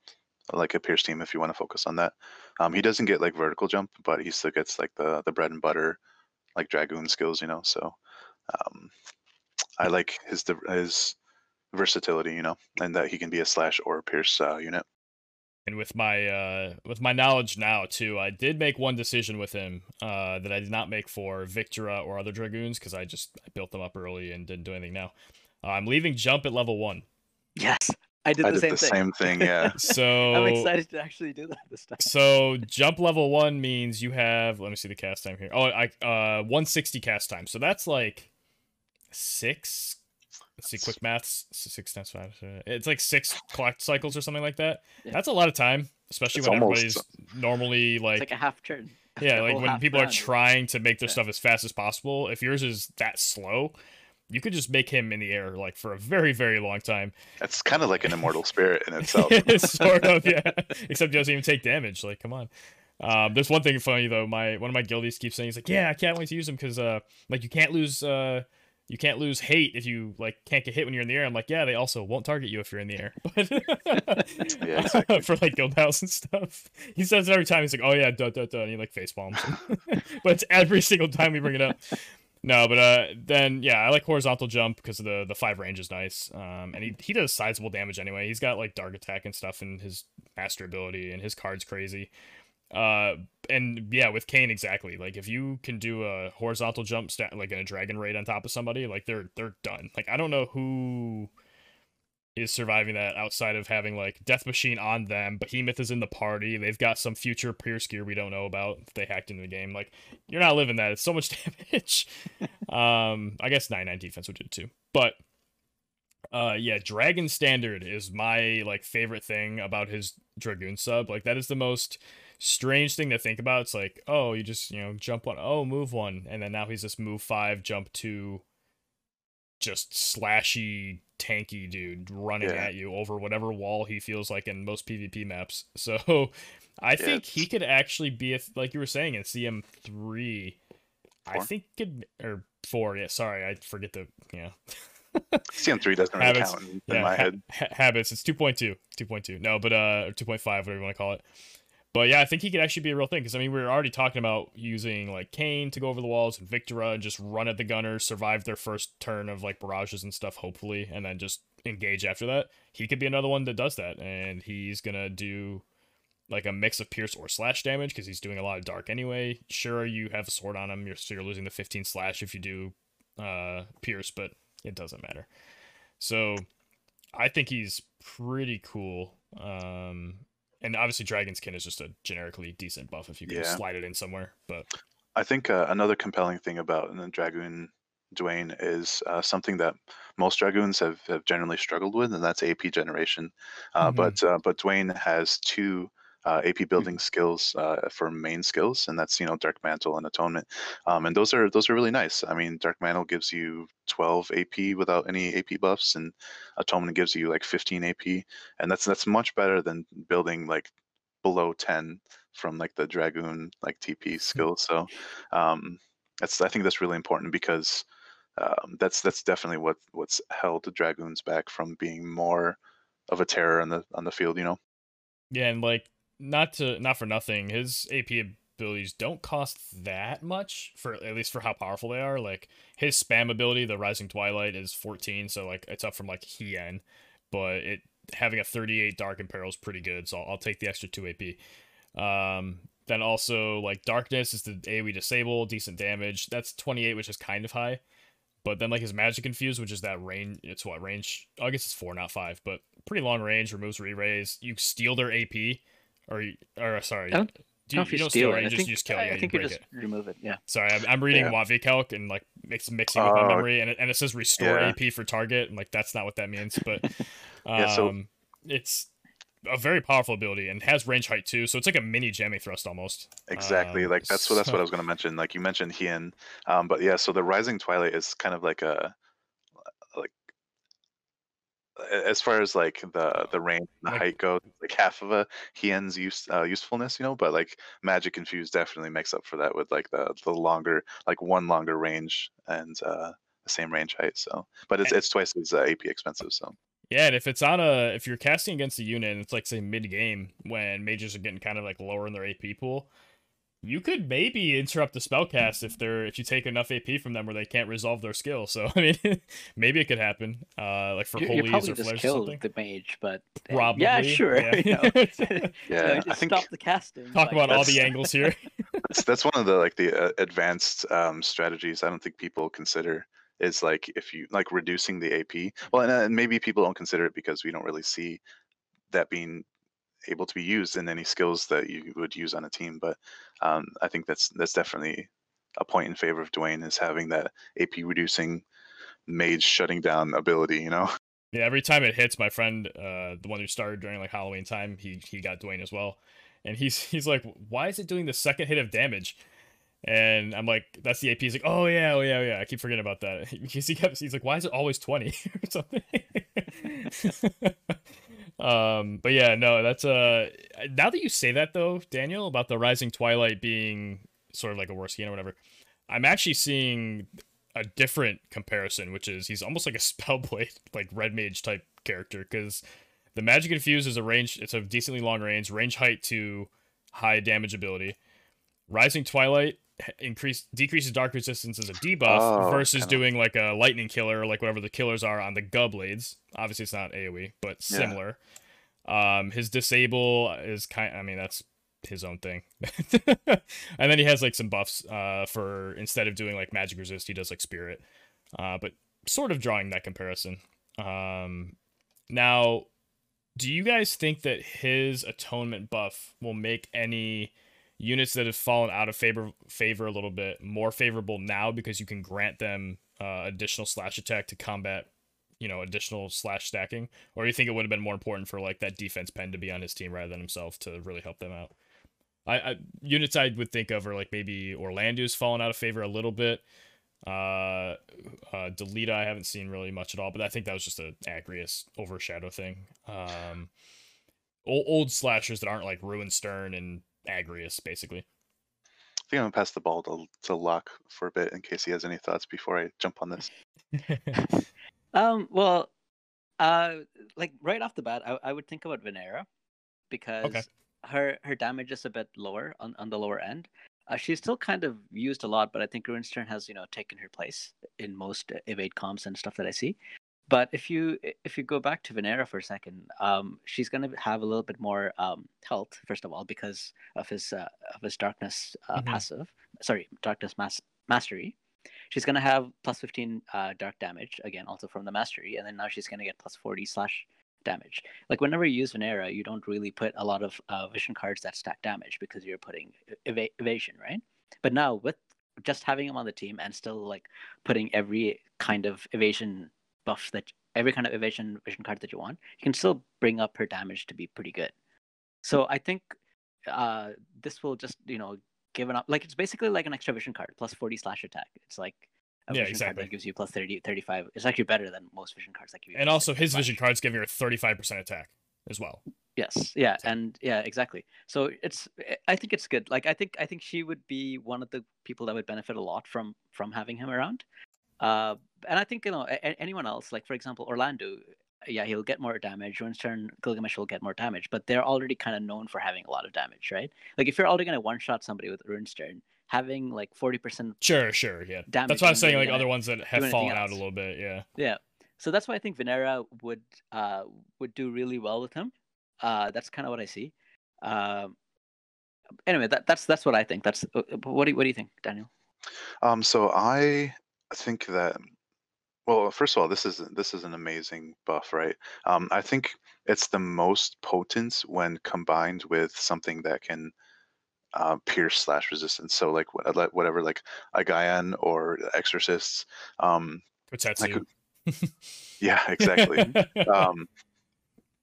like a pierce team if you want to focus on that. Um, he doesn't get like vertical jump, but he still gets like the the bread and butter, like dragoon skills, you know. So, um, I like his div- his versatility, you know, and that he can be a slash or a pierce uh, unit. And with my uh with my knowledge now too, I did make one decision with him uh that I did not make for Victora or other dragoons because I just I built them up early and didn't do anything now. Uh, I'm leaving jump at level one. yes, I did I the did same the thing. same thing, yeah. So I'm excited to actually do that this time. So jump level one means you have. Let me see the cast time here. Oh, I uh 160 cast time. So that's like six. Let's see, quick maths. Six times five. uh, It's like six clock cycles or something like that. Yeah. That's a lot of time, especially It's when almost- everybody's normally It's like, like a half turn. yeah, like when half people are trying to make their Yeah. stuff as fast as possible. If yours is that slow. You could just make him in the air like for a very, very long time. That's kind of like an immortal spirit in itself. sort of, yeah. Except he doesn't even take damage. Like, come on. Um, there's one thing funny though. My one of my guildies keeps saying he's like, yeah, I can't wait to use him because uh, like you can't lose uh, you can't lose hate if you like can't get hit when you're in the air. I'm like, yeah, they also won't target you if you're in the air. But Yeah, exactly. for like guild house and stuff, he says it every time. He's like, oh yeah, duh duh duh, and he like face palms. but it's every single time we bring it up. No, but uh, then yeah, I like horizontal jump because the the five range is nice. Um, and he he does sizable damage anyway. He's got like dark attack and stuff in his master ability, and his card's crazy. Uh, and yeah, with Kain exactly. Like if you can do a horizontal jump stat like in a dragon raid on top of somebody, like they're they're done. Like I don't know who is surviving that outside of having like Death Machine on them. Behemoth is in the party. They've got some future Pierce gear we don't know about. They hacked into the game. Like you're not living that. It's so much damage. um, I guess 99 defense would do it too. But uh, yeah, Dragon Standard is my like favorite thing about his Dragoon sub. Like that is the most strange thing to think about. It's like, oh, you just, you know, jump one, oh, move one. And then now he's this move five, jump two, just slashy, tanky dude running Yeah. at you over whatever wall he feels like in most PvP maps. So I think he could actually be, a, like you were saying, in CM3. I think could or four. Yeah, sorry, I forget the yeah. CM3 doesn't really Habits. count in, in yeah, my ha- head. ha- habits. It's 2.2. 2.2. No, but uh, 2.5, whatever you want to call it. But yeah, I think he could actually be a real thing because I mean we were already talking about using like Kain to go over the walls and Victora and just run at the gunners, survive their first turn of like barrages and stuff, hopefully, and then just engage after that. He could be another one that does that, and he's gonna do like a mix of pierce or slash damage because he's doing a lot of dark anyway. Sure, you have a sword on him, you're so you're losing the 15 slash if you do uh pierce, but it doesn't matter. So I think he's pretty cool. Um and obviously Dragon's Kin is just a generically decent buff if you can Yeah. slide it in somewhere. But I think uh, another compelling thing about the Dragoon Duane is uh, something that most Dragoons have, have generally struggled with, and that's AP generation. Uh, Mhm. But uh, but Duane has two uh, AP building skills uh, for main skills, and that's you know Dark Mantle and Atonement, um, and those are those are really nice. I mean, Dark Mantle gives you 12 AP without any AP buffs, and Atonement gives you like 15 AP, and that's that's much better than building like below 10 from like the Dragoon like TP skill. So um, that's I think that's really important because um, that's that's definitely what what's held the Dragoons back from being more of a terror on the on the field. You know. yeah, and like not to not for nothing, his AP abilities don't cost that much for at least for how powerful they are. Like his spam ability, the Rising Twilight, is 14, so like it's up from like Hien, but it having a 38 Dark Imperil is pretty good, so I'll, I'll take the extra 2 AP. Um, then also like Darkness is the AoE disable, decent damage. That's 28, which is kind of high. But then like his Magic Infuse, which is that range, it's what range? I guess it's four, not five, but pretty long range. Removes re-raise. You steal their AP, or you, or sorry, I don't- do you, I don't know if you you don't steal steal it. it. I You just think, you just kill I. Yeah, I think you you break just it. remove it. Yeah. Sorry, I'm, I'm reading Yeah. Watt Calc and like mix, mixing with my Oh. memory, and it, and it says restore Yeah. AP for target, and like that's not what that means. But um, Yeah, so- it's a very powerful ability and has range height too, so it's like a mini jamming thrust almost. Exactly. Um, like that's what that's what I was going to mention. Like you mentioned Hien, um, but yeah. So the Rising Twilight is kind of like a- as far as like the the range and the height go, like half of a Hien's use uh, usefulness, you know. But like Magic Infused definitely makes up for that with like the the longer like one longer range and uh, the same range height. So, but it's it's twice as uh, AP expensive. So Yeah, and if it's on a if you're casting against a unit and it's like say mid game when mages are getting kind of like lower in their AP pool, you could maybe interrupt the spellcast if they're if you take enough AP from them where they can't resolve their skill. So I mean, maybe it could happen. Uh, like for You, you holies probably or just flares or killed something. the mage, but uh, Probably. yeah, sure. you. Yeah. You know, yeah, just I think stop the casting. Talk like, about all the angles here. that's, that's one of the like the uh, advanced um, strategies I don't think people consider is like if you like reducing the AP. Well, and, uh, and maybe people don't consider it because we don't really see that being able to be used in any skills that you would use on a team. But um, I think that's that's definitely a point in favor of Duane is having that AP reducing mage shutting down ability. You know. Yeah, every time it hits, my friend, uh, the one who started during like Halloween time, he he got Duane as well, and he's he's like, why is it doing the second hit of damage? And I'm like, that's the AP. He's like, oh yeah, oh yeah, oh, yeah. I keep forgetting about that because he kept. He's like, why is it always twenty or something? Um, but yeah, no, that's uh. Now that you say that though, Daniel, about the Rising Twilight being sort of like a worse game or whatever, I'm actually seeing a different comparison, which is he's almost like a spellblade, like red mage type character, because the magic infuse is a range. It's a decently long range, range height to high damage ability. Rising Twilight increase decreases dark resistance as a debuff Oh, versus kinda- doing like a lightning killer, like whatever the killers are on the gunblades. Obviously, it's not AOE, but Yeah. similar. Um, his disable is kind. I mean, that's his own thing. and then he has like some buffs uh for instead of doing like magic resist, he does like spirit. Uh, but sort of drawing that comparison. Um, now, do you guys think that his atonement buff will make any units that have fallen out of favor favor a little bit more favorable now because you can grant them uh, additional slash attack to combat you know additional slash stacking or you think it would have been more important for like that defense pen to be on his team rather than himself to really help them out I, I units I would think of are like maybe Orlando's fallen out of favor a little bit. Uh, uh, Delita I haven't seen really much at all, but I think that was just a Agrias overshadow thing. Um, old, old slashers that aren't like Ruin Stern and Agrias basically. I think I'm gonna pass the ball to to Locke for a bit in case he has any thoughts before I jump on this. Um, well, uh, like right off the bat, I, I would think about Venera because her her damage is a bit lower on, on the lower end. Uh, she's still kind of used a lot, but I think Runestern has you know taken her place in most evade comps and stuff that I see. But if you if you go back to Venera for a second, um, she's gonna have a little bit more um, health first of all because of his uh, of his darkness uh, Mhm. passive. Sorry, darkness mas- mastery. She's gonna have plus fifteen uh, dark damage again, also from the mastery, and then now she's gonna get plus forty slash damage. Like whenever you use Venera, you don't really put a lot of uh, vision cards that stack damage because you're putting eva- evasion, right? But now with just having him on the team and still like putting every kind of evasion buff that every kind of evasion vision card that you want, you can still bring up her damage to be pretty good. So I think uh, this will just you know give it up like it's basically like an extra vision card plus 40 slash attack. It's like a Yeah, vision card exactly. that gives you plus 30 35. It's actually better than most vision cards that give you. and also his 35. vision card's giving her 35% attack as well. Yes, yeah, So- and yeah, exactly. So it's I- I think it's good. Like I think I think she would be one of the people that would benefit a lot from from having him around. Uh, and I think you know a- a- anyone else, like for example Orlando, yeah, he'll get more damage. Runestern, Gilgamesh will get more damage, but they're already kind of known for having a lot of damage, right? Like if you're already gonna one shot somebody with Runestern, having like forty percent Sure, sure, yeah. Damage That's why I'm saying like other ones that have anything fallen out a little bit, yeah. yeah. So that's why I think Venera would uh would do really well with him. Uh, that's kind of what I see. Um, anyway, that that's that's what I think. That's uh, what do you, what do you think, Daniel? Um, so I think that well, first of all, this is this is an amazing buff, right? Um, I think it's the most potent when combined with something that can uh, pierce slash resistance. So like what- whatever, like a Gaian or exorcists. Um, Kotetsu. yeah, exactly. um,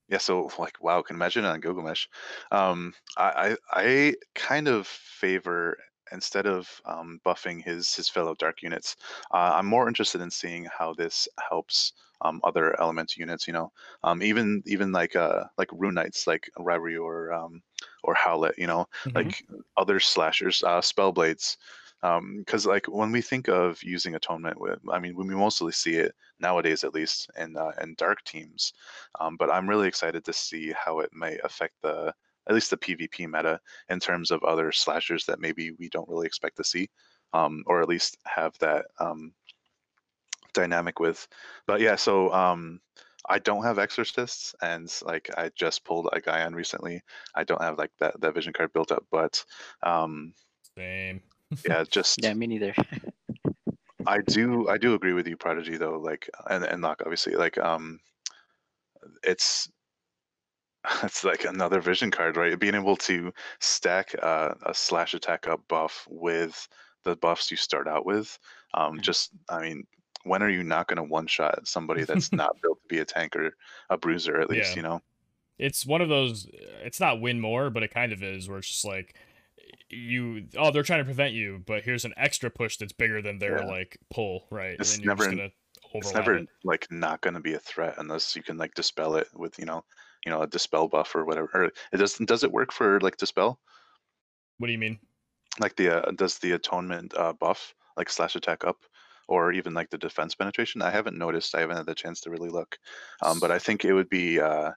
yeah, so like wow, can imagine it on Gilgamesh. Um, I, I I kind of favor instead of um, buffing his his fellow dark units, uh, I'm more interested in seeing how this helps um, other element units. You know, um, even even like uh like rune knights like Ryryu or um, or Howlet. You know, Mhm. like other slashers, uh, spellblades. Because like when we think of using atonement, with, I mean, we mostly see it nowadays, at least in uh, in dark teams. Um, but I'm really excited to see how it may affect the at least the PvP meta in terms of other slashers that maybe we don't really expect to see, um, or at least have that um, dynamic with. But yeah, so um, I don't have exorcists, and like I just pulled a guy on recently. I don't have like that that vision card built up, but um, Same. yeah, just Yeah, me neither. I do I do agree with you, Prodigy, though, like and and Locke, obviously, like um it's it's like another vision card, right? Being able to stack uh, a slash attack up buff with the buffs you start out with. Um Mhm. just I mean, when are you not gonna one shot somebody that's not built to be a tank or a bruiser at least, Yeah. you know? It's one of those it's not win more, but it kind of is where it's just like you oh they're trying to prevent you, but here's an extra push that's bigger than their Yeah. like pull, right? It's and then you're just never- It's never it. like not gonna be a threat unless you can like dispel it with, you know, you know, a dispel buff or whatever. Or it doesn't does it work for like dispel? What do you mean? like the uh, does the atonement uh, buff like slash attack up or even like the defense penetration i haven't noticed i haven't had the chance to really look um, but i think it would be uh,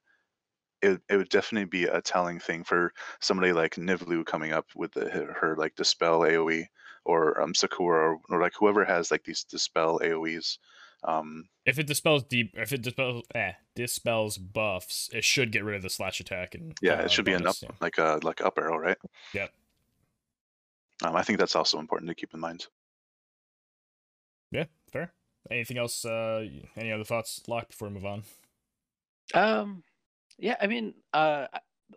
it, it would definitely be a telling thing for somebody like nivlu coming up with the, her, her like dispel aoe or um, sakura or, or like whoever has like these dispel aoes um, If it dispels deep if it dispels eh, dispels buffs, it should get rid of the slash attack and yeah uh, it should be an up yeah. like a like up arrow right Yep. um, i think that's also important to keep in mind Yeah, fair. Anything else? Uh, any other thoughts, Lock, before we move on? Um, yeah, I mean, uh,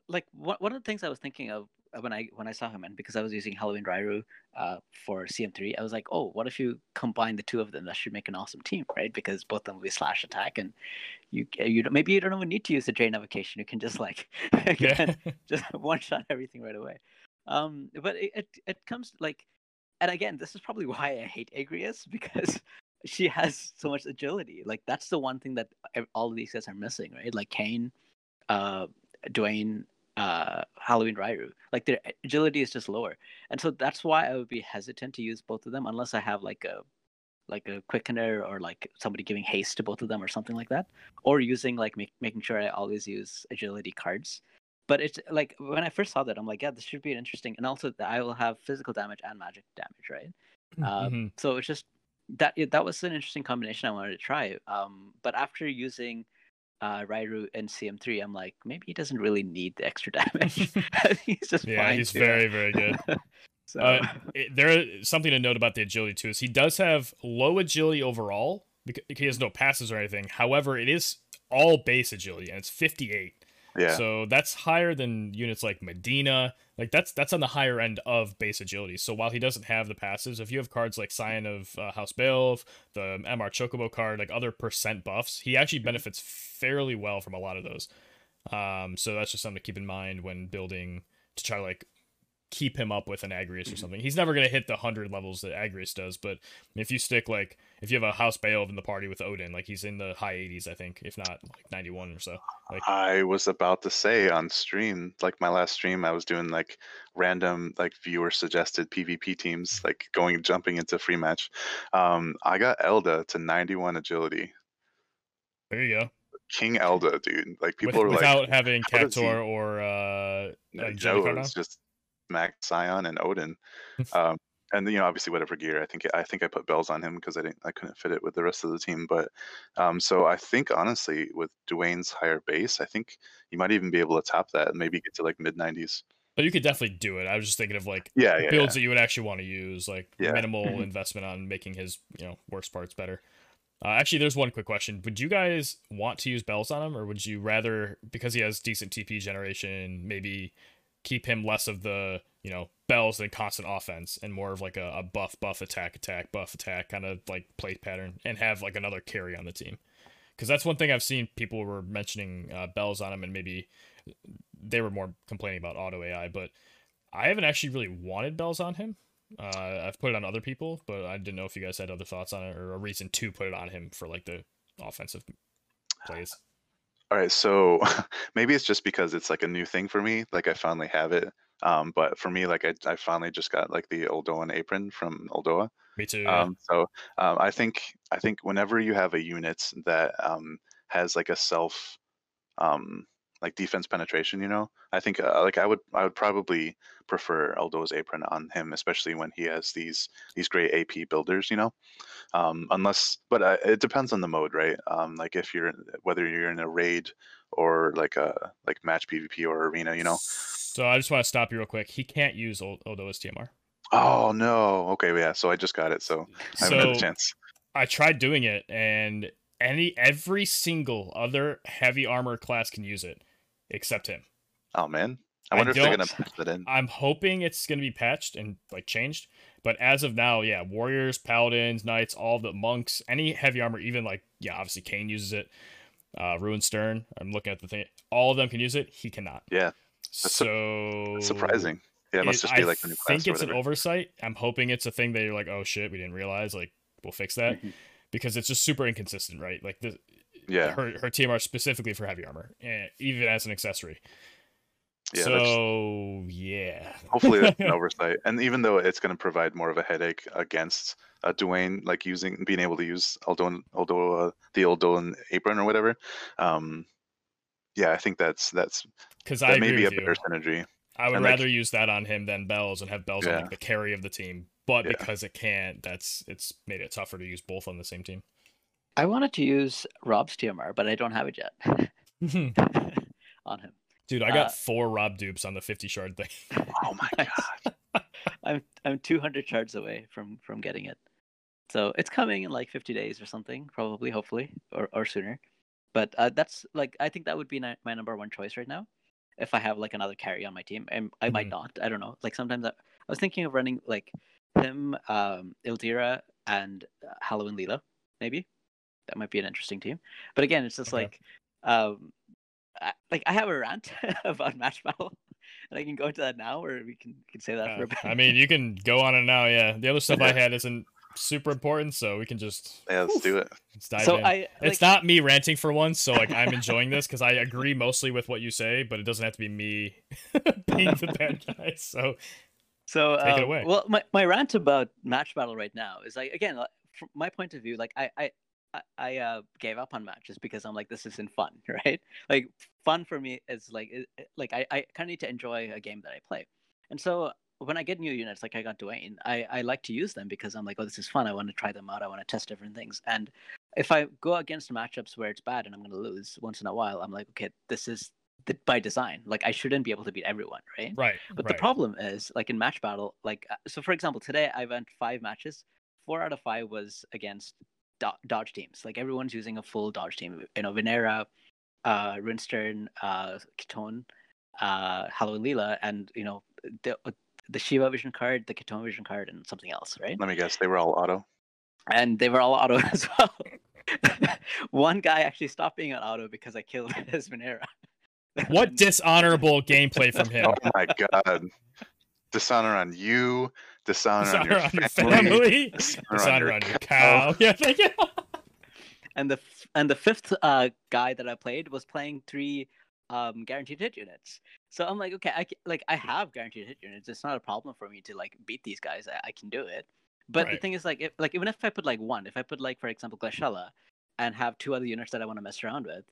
like one one of the things I was thinking of uh, when I when I saw him, and because I was using Halloween Rairu uh for CM3, I was like, oh, what if you combine the two of them? That should make an awesome team, right? Because both of them will be slash attack, and you you don't, maybe you don't even need to use the drain avocation. You can just like just one shot everything right away. Um, but it, it it comes like, and again, this is probably why I hate Agrias because she has so much agility. Like that's the one thing that all of these guys are missing, right? Like Kain, uh, Dwayne, uh, Halloween Rairu. Like their agility is just lower, and so that's why I would be hesitant to use both of them unless I have like a like a quickener or like somebody giving haste to both of them or something like that, or using like make, making sure I always use agility cards. But it's like when I first saw that, I'm like, yeah, this should be an interesting, and also I will have physical damage and magic damage, right? Um, Mhm. So it's just that that was an interesting combination I wanted to try. Um, but after using uh, Rairu and CM3, I'm like, maybe he doesn't really need the extra damage. he's just Yeah, fine he's too. very, very good. so Uh, it, there is something to note about the agility too is he does have low agility overall because he has no passes or anything. However, it is all base agility and it's 58. Yeah. So that's higher than units like Medina. Like that's that's on the higher end of base agility. So while he doesn't have the passes, if you have cards like Scion of uh, House Beowulf, the MR Chocobo card, like other percent buffs, he actually benefits fairly well from a lot of those. Um, so that's just something to keep in mind when building to try to like keep him up with an Agrias or something. He's never gonna hit the hundred levels that Agrias does, but if you stick like if you have a House Beowulf in the party with Odin, like he's in the high 80s, I think, if not like 91 or so. Like I was about to say on stream, like my last stream, I was doing like random like viewer suggested PvP teams, like going jumping into free match. Um, I got Elda to 91 agility. there you go. King Elda, dude. Like With, people are like without like, having he- or uh, no, just Max Scion and Odin. um, and you know, obviously, whatever gear. I think I think I put bells on him because I didn't, I couldn't fit it with the rest of the team. But um, so I think honestly, with Duane's higher base, I think you might even be able to top that and maybe get to like mid 90s. But you could definitely do it. I was just thinking of like Yeah, yeah, builds yeah. that you would actually want to use, like Yeah. minimal Mhm. investment on making his you know worst parts better. Uh, actually, there's one quick question: Would you guys want to use bells on him, or would you rather, because he has decent TP generation, maybe keep him less of the you know bells and constant offense, and more of like a, a buff, buff, attack, attack, buff, attack kind of like play pattern, and have like another carry on the team? Because that's one thing I've seen people were mentioning uh, bells on him, and maybe they were more complaining about auto AI, but I haven't actually really wanted bells on him. Uh, I've put it on other people, but I didn't know if you guys had other thoughts on it or a reason to put it on him for like the offensive plays. All right, so maybe it's just because it's like a new thing for me. Like I finally have it. Um, but for me, like I, I finally just got like the Oldoan apron from Oldoa. Me too. yeah. Um, so um, I think I think whenever you have a unit that um, has like a self um, like defense penetration, you know, I think uh, like I would I would probably prefer Eldo's apron on him, especially when he has these these great AP builders, you know. Um, unless, but uh, it depends on the mode, right? Um, like if you're whether you're in a raid or like a like match PvP or arena, you know. So I just want to stop you real quick. He can't use Odoa's TMR. Oh no. Okay, yeah. So I just got it, so I haven't had a chance. I tried doing it, and any every single other heavy armor class can use it, except him. Oh man. I I wonder if they're gonna patch that in. I'm hoping it's going to be patched and like changed. But as of now, yeah, warriors, paladins, knights, all the monks, any heavy armor, even like yeah, obviously Kain uses it. Uh, Ruin Stern. I'm looking at the thing. All of them can use it. He cannot. Yeah, su- so surprising. Yeah, it must it- just be I like the new class I think it's an oversight. I'm hoping it's a thing that you're like, oh shit, we didn't realize. Like, we'll fix that Mhm. because it's just super inconsistent, right? Like the yeah, her her TMR specifically for heavy armor, and even as an accessory. Yeah, that's- so yeah. hopefully that's an oversight. And even though it's going to provide more of a headache against uh, Duane, like using being able to use Aldoan, Aldo, uh, the Aldoan apron or whatever. Um, yeah, I think that's that's Because I that may agree be a you. better synergy. I would and, like- rather use that on him than Bells and have Bells on like the carry of the team. But Yeah. because it can't, that's it's made it tougher to use both on the same team. I wanted to use Rob's TMR, but I don't have it yet on him. Dude, I got Uh, four Rob dupes on the 50 shard thing. Oh my god! I'm I'm 200 shards away from from getting it, so it's coming in like 50 days or something, probably, hopefully, or or sooner. But uh, that's like I think that would be my number one choice right now, if I have like another carry on my team, and I might Mhm. not. I don't know. Like sometimes I, I was thinking of running like him, um, Ildira, and uh, Halloween Leela, maybe. That might be an interesting team. But again, it's just Okay. like, um, I, like I have a rant about match battle, and I can go into that now, or we can, we can say that Uh, for a bit. I mean, you can go on it now. Yeah, the other stuff I had isn't super important, so we can just Yeah, let's do it. let's dive so in. I it's not me ranting for once, so like I'm enjoying this because I agree mostly with what you say, but it doesn't have to be me being the bad guy. So So Take it um, away. Well, my, my rant about match battle right now is like again, from my point of view, like I I I- I uh, gave up on matches because I'm like this isn't fun, right? Like fun for me is like it, like I I kind of need to enjoy a game that I play, and so when I get new units, like I got Duane, I I like to use them because I'm like oh this is fun. I want to try them out. I want to test different things, and if I go against matchups where it's bad and I'm going to lose once in a while, I'm like okay this is th- by design. Like I shouldn't be able to beat everyone, right? right, But right. the problem is, like in match battle, like uh, so. For example, today I went five matches. Four out of five was against dodge teams. Like everyone's using a full dodge team. You know, Venera, uh, Rinstern, uh, Ketone, uh, Halloween Leela, and you know the the Shiva Vision card, the Ketone Vision card, and something else, right? Let me guess, they were all auto. And they were all auto as well. One guy actually stopped being an auto because I killed his Venera. what dishonorable gameplay from him. Oh my god. Dishonor on you, dishonor, Dishonor on your on your family, family. dishonor, Dishonor on on your your cow. Yeah, thank you. and the f- and the fifth uh, guy that I played was playing three um, guaranteed hit units. So I'm like, okay, I ca- like I have guaranteed hit units. It's not a problem for me to like beat these guys. I, I can do it. But the thing is, like, if like even if I put like one, if I put like for example Glaciela, and have two other units that I want to mess around with.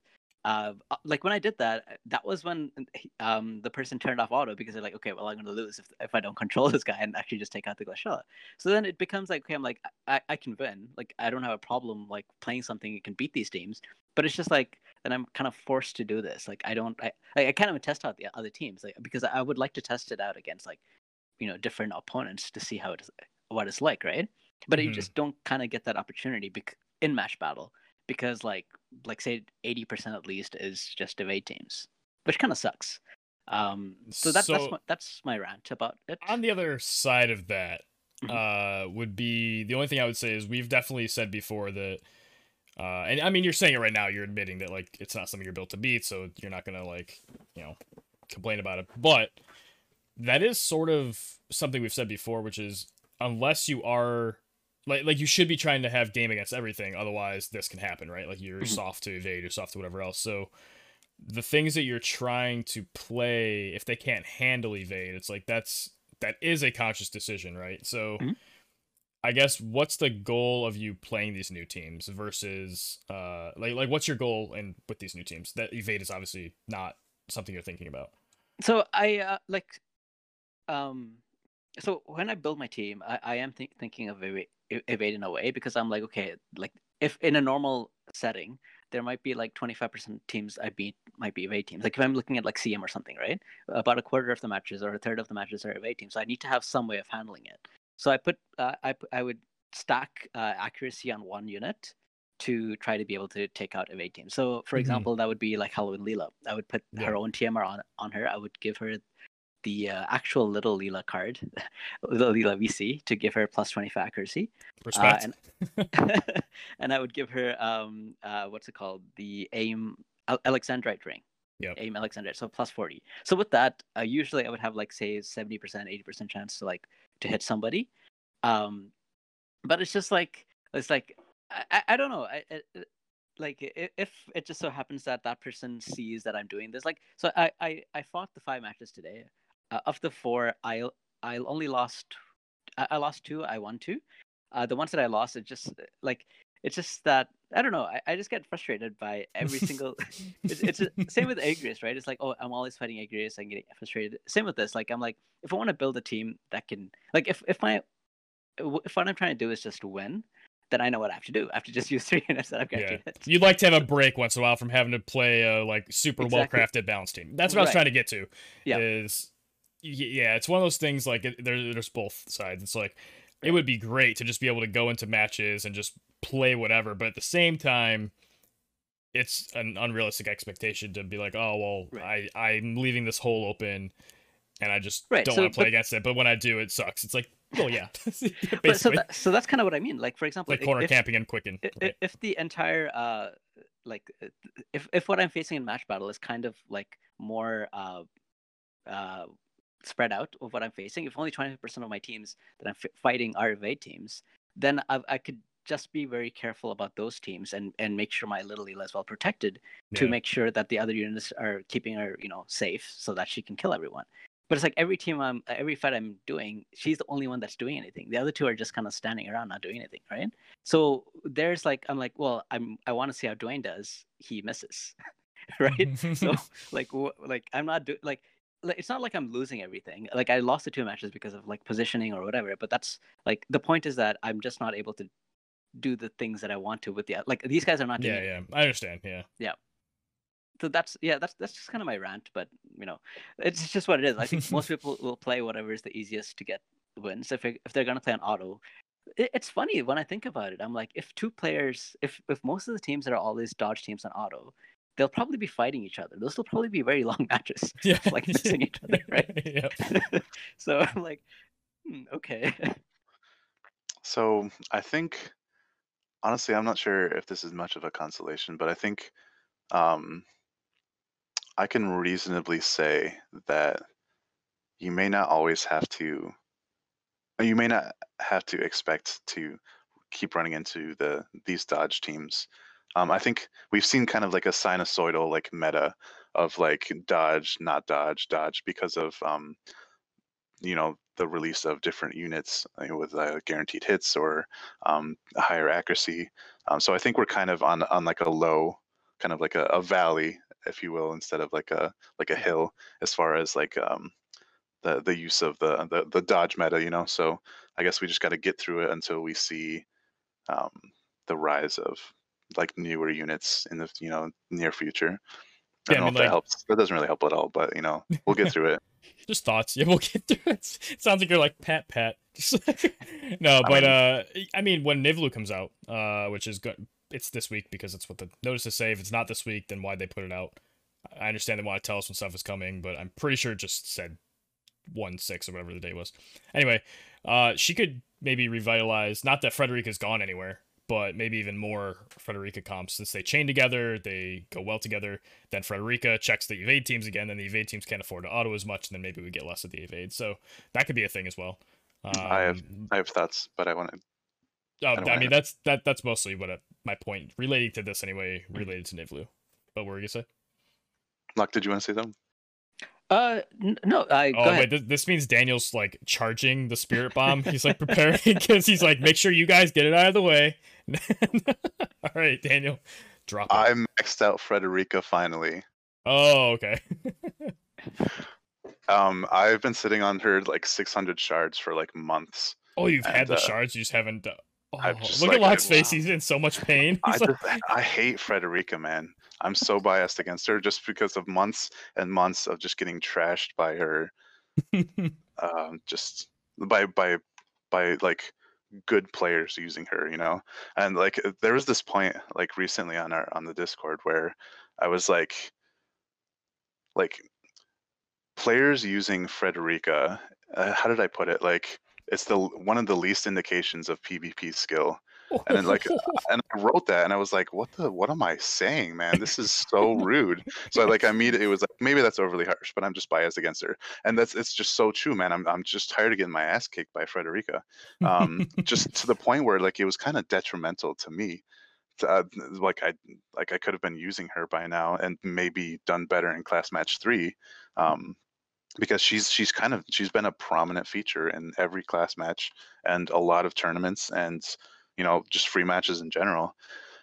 Uh, uh, like when I did that, that was when um, the person turned off auto because they're like, okay, well, I'm going to lose if, if I don't control this guy and actually just take out the Glaciela. So then it becomes like, okay, I'm like, I, I can win. Like, I don't have a problem like playing something that can beat these teams. But it's just like, then I'm kind of forced to do this. Like, I don't, I, I, I kind of test out the other teams, like because I would like to test it out against like, you know, different opponents to see how it is, what it's like, right? But you Mhm. just don't kind of get that opportunity bec- in match battle because like like say 80% at least is just evade teams which kind of sucks um so that, that's my, that's my rant about it on the other side of that Mhm. uh would be the only thing i would say is we've definitely said before that uh and i mean you're saying it right now you're admitting that like it's not something you're built to beat so you're not gonna like you know complain about it but that is sort of something we've said before which is unless you are like like you should be trying to have game against everything otherwise this can happen right? Like you're Mhm. soft to evade you're soft to whatever else. So the things that you're trying to play if they can't handle evade it's like that's that is a conscious decision right? So Mhm. i guess what's the goal of you playing these new teams versus uh like like what's your goal and with these new teams? That evade is obviously not something you're thinking about. So i uh, like um so when i build my team i, I am think thinking of eva- e- evade in a way because i'm like okay like if in a normal setting there might be like 25% teams i beat might be evade teams. Like if i'm looking at like cm or something right? About a quarter of the matches or a third of the matches are evade teams. So i need to have some way of handling it. So i put uh, i i would stack uh, accuracy on one unit to try to be able to take out evade teams. So for Mhm. example that would be like halloween leela. I would put Yeah. her own tmr on on her. I would give her the uh, actual little Leela card, little Leela VC, to give her plus 25 accuracy. respect and- and I would give her, um, uh, what's it called? The AIM Alexandrite ring. Yep. AIM Alexandrite. So plus 40. So with that, uh, usually I would have like, say, 70%, 80% chance to like, to hit somebody. Um, but it's just like, it's like, I, I, don't know. I, I, like if it just so happens that that person sees that I'm doing this, like so I I, I fought the five matches today. Uh, of the four, I I only lost I, I lost two. I won two. Uh, the ones that I lost, it just like it's just that I don't know. I, I just get frustrated by every single. it's it's a- same with Agrias, right? It's like oh, I'm always fighting Agrias. I'm getting frustrated. Same with this. Like I'm like if I want to build a team that can like if if my if what I'm trying to do is just win, then I know what I have to do. I have to just use three units that I've got yeah you'd like to have a break once in a while from having to play a like super well crafted balance team that's what i was trying to get to Yeah. is yeah it's one of those things like it, there, there's both sides it's like it would be great to just be able to go into matches and just play whatever but at the same time it's an unrealistic expectation to be like oh well Right. i i'm leaving this hole open and i just Right, don't so- want to play but- against it but when i do it sucks it's like well yeah But so that, so that's kind of what I mean. Like for example, like i- corner if, camping and quicken i- i- right? if the entire uh like uh, if if what I'm facing in match battle is kind of like more uh uh spread out of what I'm facing, if only 20% of my teams that I'm f- fighting are evade teams, then I, I could just be very careful about those teams and and make sure my little Leela is well protected to make sure that the other units are keeping her you know safe so that she can kill everyone. But it's like every team I'm every fight I'm doing, she's the only one that's doing anything. The other two are just kind of standing around not doing anything, right? So there's like I'm like, well, I'm I want to see how Duane does. He misses, right? so like like I'm not do like like it's not like I'm losing everything. Like I lost the two matches because of like positioning or whatever. But that's like the point is that I'm just not able to do the things that I want to with the like these guys are not doing. yeah, it. yeah, I understand. Yeah, yeah. So that's yeah, that's that's just kind of my rant. But you know, it's just what it is. I think most people will play whatever is the easiest to get wins. If if they're gonna play on auto, it, it's funny when I think about it. I'm like, if two players, if if most of the teams that are all these dodge teams on auto, they'll probably be fighting each other. Those will probably be very long matches. yeah, like missing each other, right? so I'm like, hmm, okay. So I think, honestly, I'm not sure if this is much of a consolation, but I think um, I can reasonably say that you may not always have to, you may not have to expect to keep running into the these dodge teams. Um, I think we've seen kind of like a sinusoidal like meta of like dodge, not dodge, dodge because of um, you know the release of different units uh, with uh, guaranteed hits or um, higher accuracy. Um, so I think we're kind of on on like a low, kind of like a, a valley, if you will, instead of like a like a hill as far as like um, the the use of the, the the dodge meta. You know, so I guess we just got to get through it until we see um, the rise of like newer units in the you know near future. I Yeah, don't know mean, if that like- helps. That doesn't really help at all, but you know, we'll get through it. Just thoughts. Yeah, we'll get through it. It sounds like you're like pat pat. No, I but mean- uh, I mean when Nivlu comes out, uh, which is good. It's this week because it's what the notices say. If it's not this week, then why'd they put it out? I understand they want to tell us when stuff is coming, but I'm pretty sure it just said one six or whatever the day was. Anyway, uh, she could maybe revitalize. Not that Frederica's gone anywhere, but maybe even more Frederica comps since they chain together, they go well together. Then Frederica checks the evade teams again. Then the evade teams can't afford to auto as much, and then maybe we get less of the evade. So that could be a thing as well. I have- Um, I have thoughts, but I want to. Oh, don't I wanna- mean that's that that's mostly what uh my point relating to this anyway, related to Nivlu. But what were you gonna say? Luck, did you want to say something? Uh, n- no, I go Oh ahead. wait, this, this means Daniel's like charging the spirit bomb. He's like preparing because he's like, make sure you guys get it out of the way. All right, Daniel, drop it. I maxed out Frederica finally. oh, okay. Um, I've been sitting on her like 600 shards for like months. Oh, you've had the uh, shards, you just haven't. Uh, oh, just, look like, at Locke's face. wow. He's in so much pain. I like, just, I hate Frederica, man. I'm so biased against her just because of months and months of just getting trashed by her. Um, just by by by like good players using her, you know. And like uh, there was this point like recently on our on the Discord where I was like, like players using Frederica. Uh, how did I put it? Like it's the one of the least indications of PvP skill. And then, like, and I wrote that and I was like, what the what am I saying, man? This is so rude. So I, like I immediately it was like maybe that's overly harsh, but I'm just biased against her. And that's it's just so true, man. I'm I'm just tired of getting my ass kicked by Frederica. Um just to the point where like it was kind of detrimental to me. Uh, like I like I could have been using her by now and maybe done better in class match three. Um because she's she's kind of she's been a prominent feature in every class match and a lot of tournaments and you know just free matches in general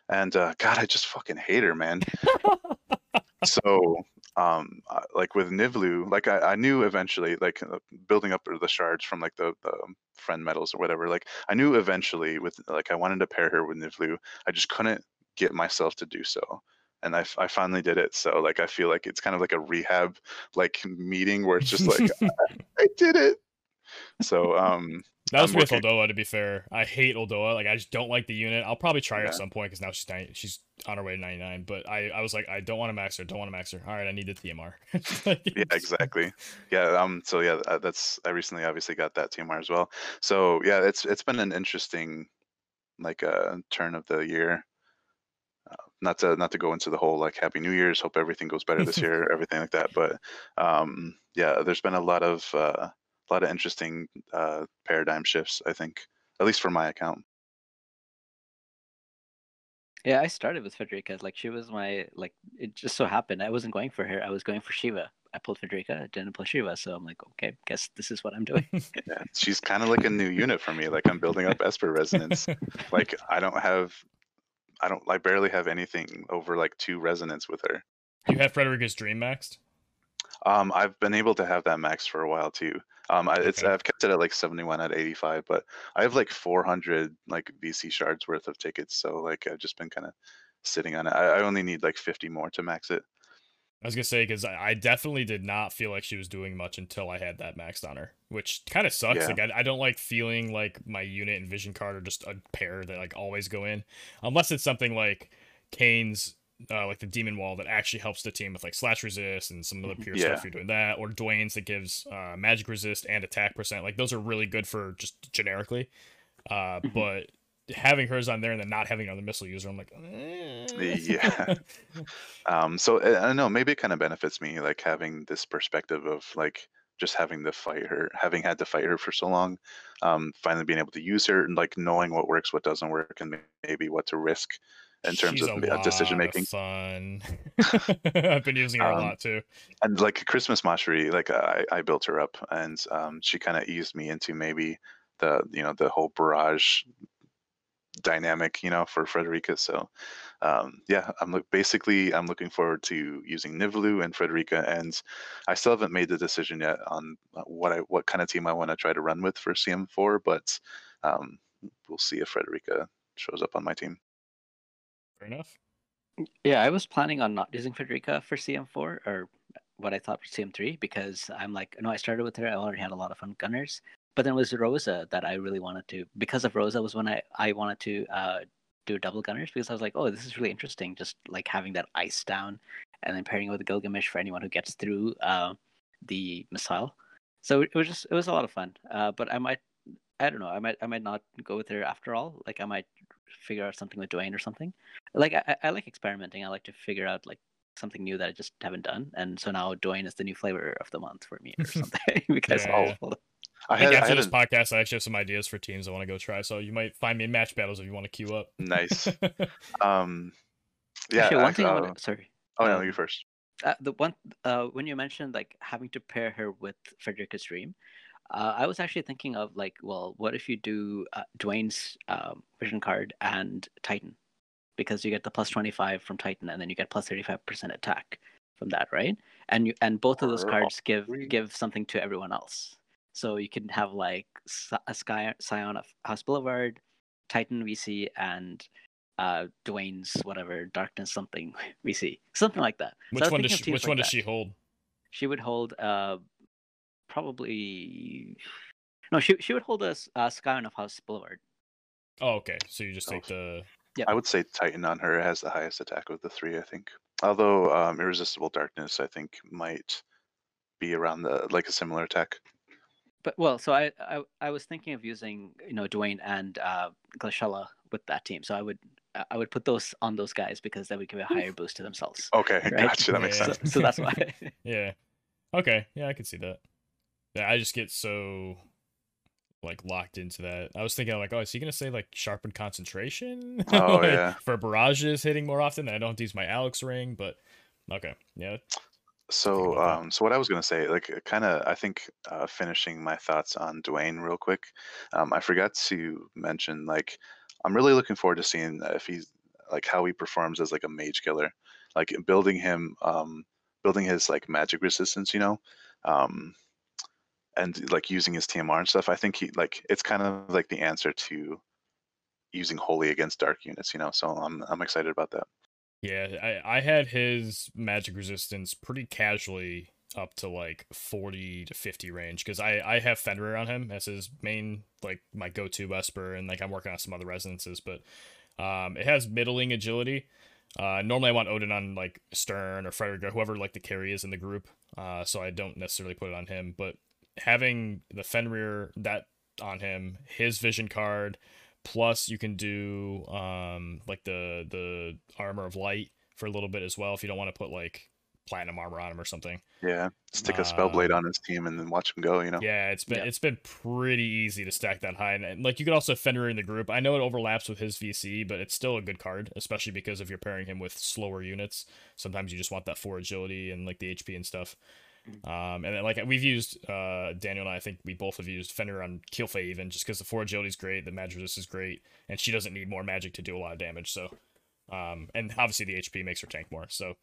and uh, god i just fucking hate her man. So um like with nivlu like i, I knew eventually like uh, building up the shards from like the, the friend medals or whatever like i knew eventually with like i wanted to pair her with nivlu. I just couldn't get myself to do so and I, I finally did it. So like i feel like it's kind of like a rehab like meeting where it's just like i did it. So um That was I'm with working- Oldoa, to be fair. I hate Oldoa. Like, I just don't like the unit. I'll probably try her at some point because now she's 90, she's on her way to 99. But I, I was like, I don't want to max her. Don't want to max her. All right, I need the TMR. Yeah exactly yeah um so yeah uh, that's i recently obviously got that tmr as well so yeah it's it's been an interesting like uh turn of the year uh, not to not to go into the whole like Happy New Year's, hope everything goes better this year, everything like that. But um, yeah, there's been a lot of uh, a lot of interesting uh, paradigm shifts. I think, at least for my account. Yeah, I started with Frederica. Like she was my like. It just so happened I wasn't going for her. I was going for Shiva. I pulled Frederica, didn't pull Shiva. So I'm like, okay, guess this is what I'm doing. Yeah, she's kind of like a new unit for me. Like I'm building up Esper resonance. like I don't have, I don't, I barely have anything over like two resonance with her. You have Frederica's Dream maxed. Um, I've been able to have that max for a while too. Um, I, it's Okay. I've kept it at like 71 at 85, but I have like 400 like VC shards worth of tickets. So like I've just been kind of sitting on it. I, I only need like 50 more to max it. I was gonna say because I, definitely did not feel like she was doing much until I had that maxed on her, which kind of sucks. Yeah. Like I, I don't like feeling like my unit and vision card are just a pair that like always go in, unless it's something like Kain's. Uh, like the demon wall that actually helps the team with like slash resist and some of the pure Yeah. stuff you're doing that, or Duane's that gives uh, magic resist and attack percent. Like those are really good for just generically. Uh, Mhm. but having hers on there and then not having another missile user, I'm like, eh. Yeah. Um, so I I don't know, maybe it kind of benefits me like having this perspective of like just having to fight her, having had to fight her for so long, um, finally being able to use her and like knowing what works, what doesn't work, and maybe what to risk in terms She's of uh, decision making. Fun. I've been using her a Um, lot too. and like Christmas Mastery, like I, I built her up, and um, she kind of eased me into maybe the you know the whole barrage dynamic, you know, for Frederica. So um, yeah, I'm look basically I'm looking forward to using Nivelu and Frederica, and I still haven't made the decision yet on uh, what I what kind of team I want to try to run with for CM4, but um, we'll see if Frederica shows up on my team. Fair enough. Yeah, I was planning on not using Frederica for CM4 or what I thought for CM3 because I'm like, no, I started with her. I already had a lot of fun gunners. But then it was Rosa that I really wanted to, because of Rosa was when I, I wanted to uh, do double gunners because I was like, oh, this is really interesting. Just like having that ice down and then pairing it with Gilgamesh for anyone who gets through uh, the missile. So it was just, it was a lot of fun. Uh, but I might, I don't know, I might, I might not go with her after all. Like I might figure out something with Duane or something like I, I- I like experimenting. I like to figure out like something new that I just haven't done, and so now Duane is the new flavor of the month for me or something because Yeah, all yeah. all I I think had, I after had this podcast, I actually have some ideas for teams I want to go try. So you might find me in match battles if you want to queue up. nice. Um, yeah. Actually, one I- thing uh, want to sorry. oh no, um, you first. Uh, the one uh, when you mentioned like having to pair her with Frederica's Dream, uh, I was actually thinking of like, well, what if you do uh, Duane's um, vision card and Titan, because you get the plus twenty five from Titan, and then you get plus thirty five percent attack from that, right? And you and both of those cards give give something to everyone else. So you can have like a Sky Scion of House Beowulf, Titan VC, and uh, Duane's whatever Darkness something VC, something like that. Which was one does she, which like one does that she hold? she would hold uh probably no she she would hold a s- uh, Scion of House Beowulf. Oh, okay. So you just Oh. take the. Yeah, I would say Titan on her has the highest attack of the three. I think. Although um, Irresistible Darkness, I think might be around the like a similar attack. But well, so I I, I was thinking of using you know Duane and uh, Glaciela with that team. So I would I- I would put those on those guys because that would give a higher boost to themselves. Okay, Right. gotcha. That makes Yeah. So, sense. so that's why. Yeah. Okay. Yeah, I can see that. Yeah, I just get so like locked into that. I was thinking like, oh, is he gonna say like sharpened concentration? Oh, Like, yeah. For barrages hitting more often, I don't have to use my Alex ring, but okay. Yeah. So, um, so what I was gonna say, like, kind of, I think, uh, finishing my thoughts on Duane real quick. Um, I forgot to mention, like, I'm really looking forward to seeing if he's like how he performs as like a mage killer, like building him, um, building his like magic resistance, you know, um, and like using his TMR and stuff. I think he like it's kind of like the answer to using holy against dark units, you know. So I'm I'm excited about that. Yeah, I, I had his magic resistance pretty casually up to like 40 to 50 range because I, I have Fenrir on him as his main, like my go to Vesper, and like I'm working on some other resonances, but um, it has middling agility. Uh, normally I want Odin on like Stern or Frederick or whoever like the carry is in the group, uh, so I don't necessarily put it on him, but having the Fenrir that on him, his vision card, plus you can do um like the the armor of light for a little bit as well if you don't want to put like platinum armor on him or something. Yeah, stick a spell blade Uh, on his team and then watch him go. You know. Yeah, it's been Yeah. it's been pretty easy to stack that high, and, and like you could also Fenrir in the group. I know it overlaps with his VC, but it's still a good card, especially because if you're pairing him with slower units, sometimes you just want that four agility and like the HP and stuff. Um, and then, like we've used uh Daniel and I, I think we both have used Fenrir on Kilphe even just because the four agility is great, the magic resist is great, and she doesn't need more magic to do a lot of damage. So, um, and obviously the HP makes her tank more. So,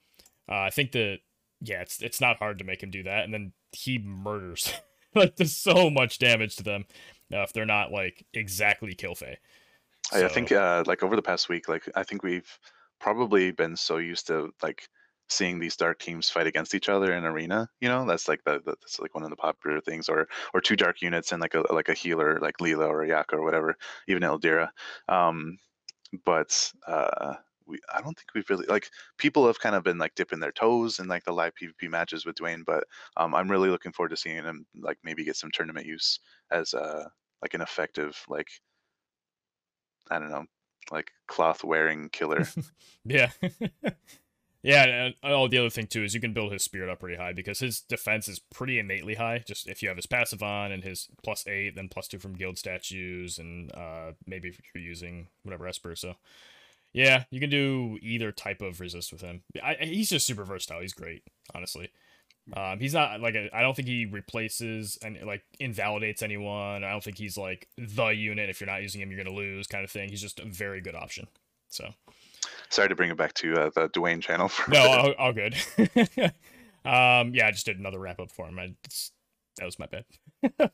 uh, I think that yeah, it's it's not hard to make him do that, and then he murders like does so much damage to them uh, if they're not like exactly Kilphe. I, I think uh, like over the past week, like I think we've probably been so used to like seeing these dark teams fight against each other in arena. You know, that's like the, the that's like one of the popular things, or or two dark units and like a like a healer like Leela or Yaka or whatever, even Eldira. Um, but uh, we I don't think we've really like people have kind of been like dipping their toes in like the live PvP matches with Duane, but um, I'm really looking forward to seeing him like maybe get some tournament use as uh like an effective like I don't know like cloth wearing killer. Yeah. yeah, and oh, the other thing too is you can build his spirit up pretty high because his defense is pretty innately high. Just if you have his passive on and his plus eight, then plus two from guild statues, and uh maybe if you're using whatever Esper. So yeah, you can do either type of resist with him. I, he's just super versatile. He's great, honestly. Um, he's not like I don't think he replaces and like invalidates anyone. I don't think he's like the unit. If you're not using him, you're gonna lose, kind of thing. He's just a very good option. So. Sorry to bring it back to uh, the Duane channel. For No, all, all good. um, yeah, I just did another wrap up for him. I that was my bad.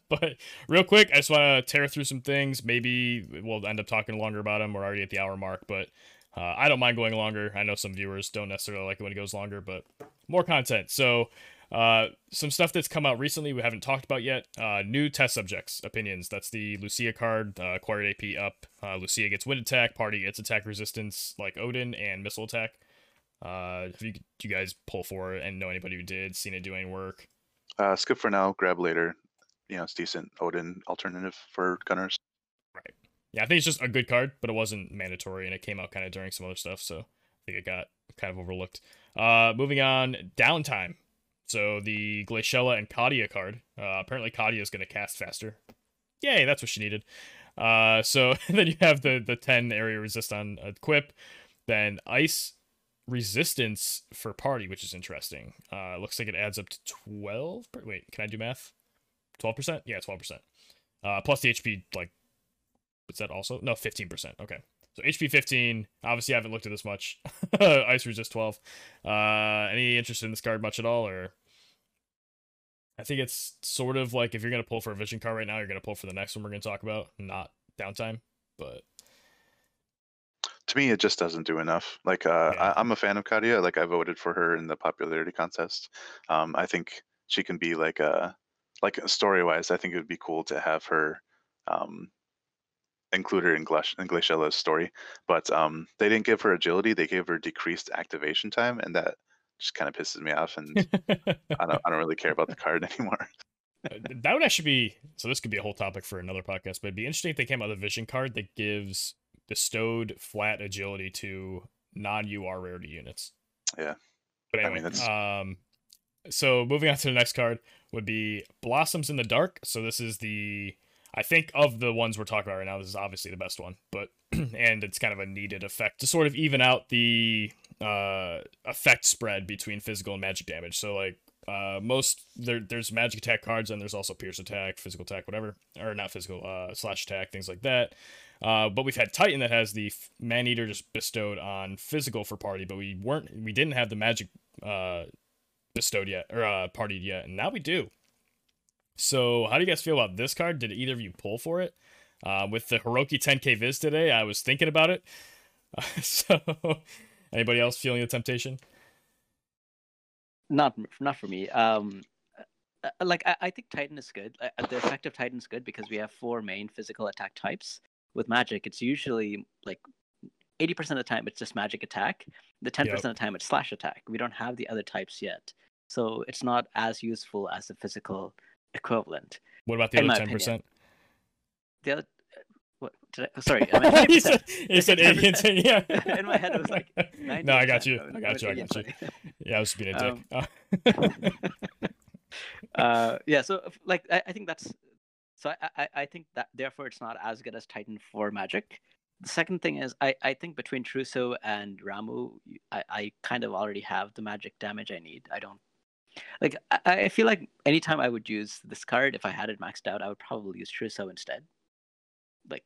but real quick, I just want to tear through some things. Maybe we'll end up talking longer about them. We're already at the hour mark, but uh, I don't mind going longer. I know some viewers don't necessarily like it when it goes longer, but more content. So, uh, some stuff that's come out recently we haven't talked about yet. Uh, new test subjects opinions. That's the Lucia card. Uh, acquired AP up. Uh, Lucia gets wind attack. Party gets attack resistance like Odin and missile attack. Uh, have you, do you guys pull for it and know anybody who did? Seen it do any work? uh, skip for now, grab later. You know, it's decent Odin alternative for gunners. Right. Yeah, I think it's just a good card, but it wasn't mandatory, and it came out kind of during some other stuff, so I think it got kind of overlooked. Uh, moving on, downtime. So the Glaciela and Kadia card. Uh, apparently, Kadia is going to cast faster. Yay, that's what she needed. Uh, so then you have the the ten area resist on equip, then ice resistance for party, which is interesting. Uh, looks like it adds up to twelve. per- Wait, can I do math? Twelve percent? Yeah, twelve percent. Uh, plus the HP like What's that also? No, 15%. Okay. So HP 15. Obviously, I haven't looked at this much. Ice Resist 12. Uh, any interest in this card much at all? Or I think it's sort of like if you're going to pull for a Vision card right now, you're going to pull for the next one we're going to talk about, not downtime. But To me, it just doesn't do enough. Like, uh, Yeah. I, I'm a fan of Kadia. Like, I voted for her in the popularity contest. Um, I think she can be like a, like story wise. I think it would be cool to have her, um, include her in, Glash, in Glaciela's story. But um, they didn't give her agility. They gave her decreased activation time, and that just kind of pisses me off. And I don't, I don't really care about the card anymore. Uh, that would actually be so. This could be a whole topic for another podcast, but it'd be interesting if they came out with a Vision card that gives bestowed flat agility to non UR rarity units. Yeah. But I mean, that's- um, so moving on to the next card would be Blossoms in the Dark. So this is the I think of the ones we're talking about right now, this is obviously the best one, but and it's kind of a needed effect to sort of even out the uh effect spread between physical and magic damage. So like uh most there there's magic attack cards and there's also pierce attack, physical attack, whatever, or not physical, uh slash attack, things like that. Uh, but we've had Titan that has the Man Eater just bestowed on physical for party, but we weren't we didn't have the magic uh bestowed yet or uh partied yet, and now we do. So how do you guys feel about this card? Did either of you pull for it? Uh, with the Hiroki 10k Viz today, I was thinking about it. so anybody else feeling the temptation? Not not for me. Um, uh, like I, I think Titan is good. Uh, the effective Titan is good because we have four main physical attack types. With magic, it's usually like eighty percent of the time it's just magic attack. The ten percent of the time it's slash attack. We don't have the other types yet, so it's not as useful as the physical equivalent. What about the other ten percent? The other, what did I, sorry. I meant he 80%. said, he said 80 and 10, yeah. In my head, it was like 90%. No, I got you. I got you. I got you. Yeah, I was being a dick. Um, Uh, uh, yeah, so like I, I think that's so I, I I think that therefore it's not as good as Titan for Magic. The second thing is I, I think between Truso and Ramuh, I, I kind of already have the magic damage I need. I don't like I, I feel like anytime I would use this card, if I had it maxed out, I would probably use Truso instead. Like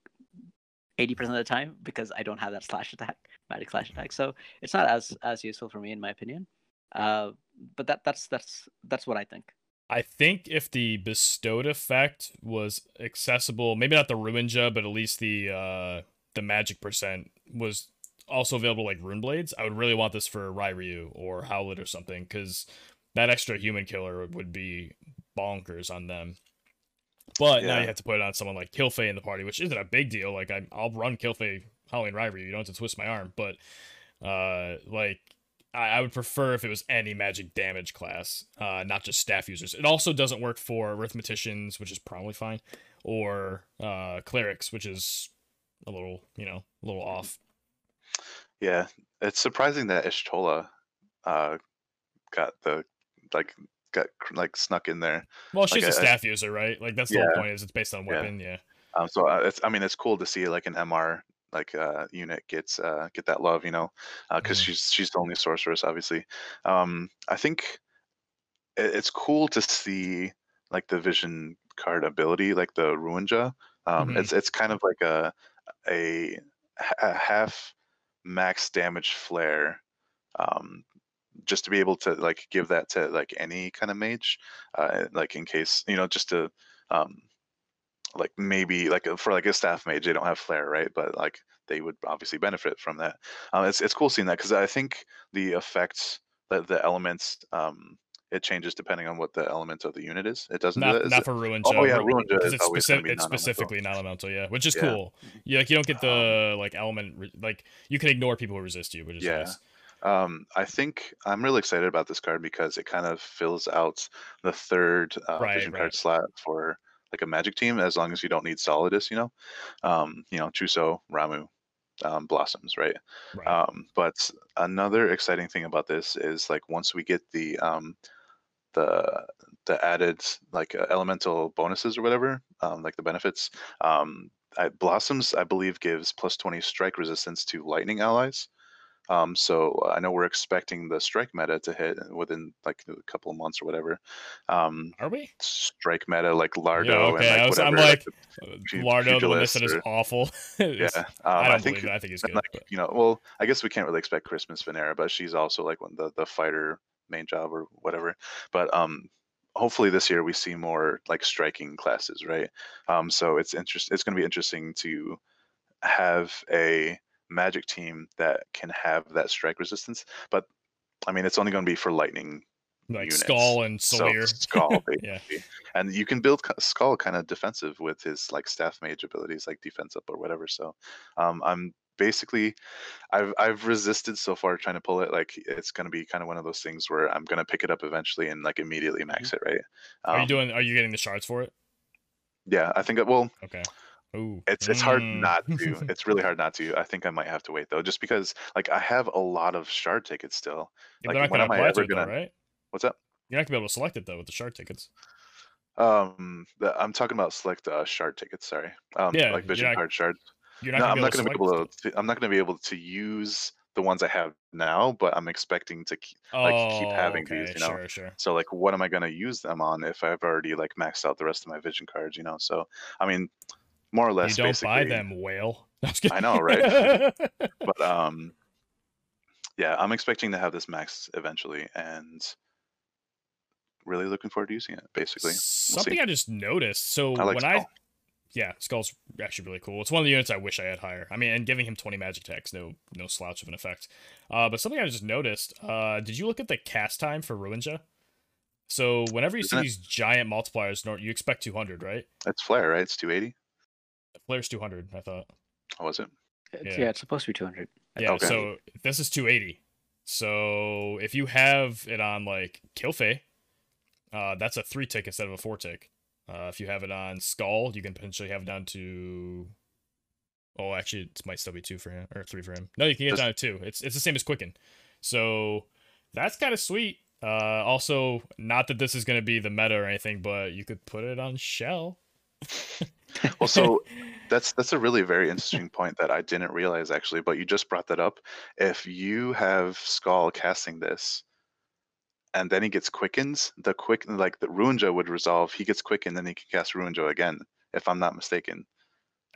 eighty percent of the time because I don't have that slash attack, magic slash attack. So it's not as as useful for me in my opinion. Uh, but that that's that's that's what I think. I think if the bestowed effect was accessible, maybe not the Ruinja, but at least the uh the magic percent was also available like rune blades, I would really want this for Ryu or Howlet or something, because that extra human killer would be bonkers on them. But now you have to put it on someone like Kilphe in the party, which isn't a big deal. Like I, I'll run Kilphe, Howling Ryu. You don't have to twist my arm, but uh, like I, I would prefer if it was any magic damage class, uh, not just staff users. It also doesn't work for arithmeticians, which is probably fine, or uh, clerics, which is a little, you know, a little off. Yeah, it's surprising that Y'shtola uh, got the like got like snuck in there. Well, she's Like, a I- I- staff user, right? Like that's the whole point. Is it's based on weapon, yeah. Um, so uh, it's I mean it's cool to see like an MR like uh, unit gets uh, get that love, you know, Uh because Mhm. she's she's the only sorceress, obviously. Um, I think it, it's cool to see like the vision card ability, like the Ruinja. Um, Mhm. It's it's kind of like a a half max damage flare. Um, just to be able to like give that to like any kind of mage, uh, like in case you know, just to um, like maybe like for like a staff mage they don't have flare right but like they would obviously benefit from that um, it's, it's cool seeing that because i think the effects that the elements um it changes depending on what the element of the unit is it doesn't do that Not, it? for Ruinja. Oh, yeah, Ru- Ruinja it's, always specific, be it's specifically non-elemental, yeah, which is Yeah. cool. You like you don't get Um, the like element re- like you can ignore people who resist you, which is Yeah. nice. Um i think i'm really excited about this card because it kind of fills out the third uh, Right, vision right. card slot for like a magic team as long as you don't need solidus you know um you know chuso ramu um, blossoms right Right. Um, but another exciting thing about this is like once we get the um, the the added like uh, elemental bonuses or whatever, um, like the benefits. Um, I, Blossoms, I believe, gives plus twenty strike resistance to lightning allies. Um, so I know we're expecting the strike meta to hit within like a couple of months or whatever. Um, Are we? strike meta like Lardo Yeah, okay. and I like was, I'm whatever. like, the uh, Lardo, the one that is awful. yeah, um, I don't think it. I think he's good. like but- you know well i guess we can't really expect christmas Vinera, but she's also like one the the fighter main job or whatever but um hopefully this year we see more like striking classes right um so it's interest it's going to be interesting to have a magic team that can have that strike resistance but i mean it's only going to be for lightning like units. Skull and so Sawyer. skull yeah. and you can build skull kind of defensive with his like staff mage abilities like defense up or whatever so um i'm basically i've i've resisted so far trying to pull it like it's going to be kind of one of those things where i'm going to pick it up eventually and like immediately max it right Are you Um, doing? Are you getting the shards for it? yeah i think it well Okay. Ooh. it's it's hard Mm. not to it's really hard not to i think i might have to wait though just because like i have a lot of shard tickets still Yeah, like, they're not when gonna am I ever gonna- right? what's up You're not gonna be able to select it though with the shard tickets. um the, i'm talking about select uh, shard tickets sorry um Yeah, like vision not- card shards You're not no, I'm not going to to be able to. I'm not going to be able to use the ones I have now, but I'm expecting to. Keep, like, keep Oh, having okay. these, you know? Sure, sure. so, like, what am I going to use them on if I've already like maxed out the rest of my vision cards? You know, so I mean, more or less. You don't basically, buy them, whale. I know, right? But um, yeah, I'm expecting to have this max eventually, and really looking forward to using it. Basically, Something see. I just noticed. So I like when I yeah, Skull's actually really cool. It's one of the units I wish I had higher. I mean, and giving him 20 magic attacks, no no slouch of an effect. Uh, but something I just noticed. Uh, did you look at the cast time for Ruinja? So whenever you see Isn't it- these giant multipliers, you expect 200, right? It's flare, right? It's 280. The Flare's 200, I thought. Oh, was it? It's- Yeah. yeah. it's supposed to be 200. Yeah, Okay. so this is 280. So if you have it on like Kilphe, uh, that's a three tick instead of a four tick. Uh, if you have it on Skull, you can potentially have it down to Oh, actually, it might still be two for him or three for him. No, you can get Just- down to two. It's it's the same as Quicken. So that's kind of sweet. Uh, also, not that this is going to be the meta or anything, but you could put it on Shell. Well, so that's that's a really very interesting point that I didn't realize actually, but you just brought that up. If you have Skull casting this, and then he gets quickens, the quick like the Ruinja would resolve. He gets quickened, then he can cast Ruinja again, if I'm not mistaken.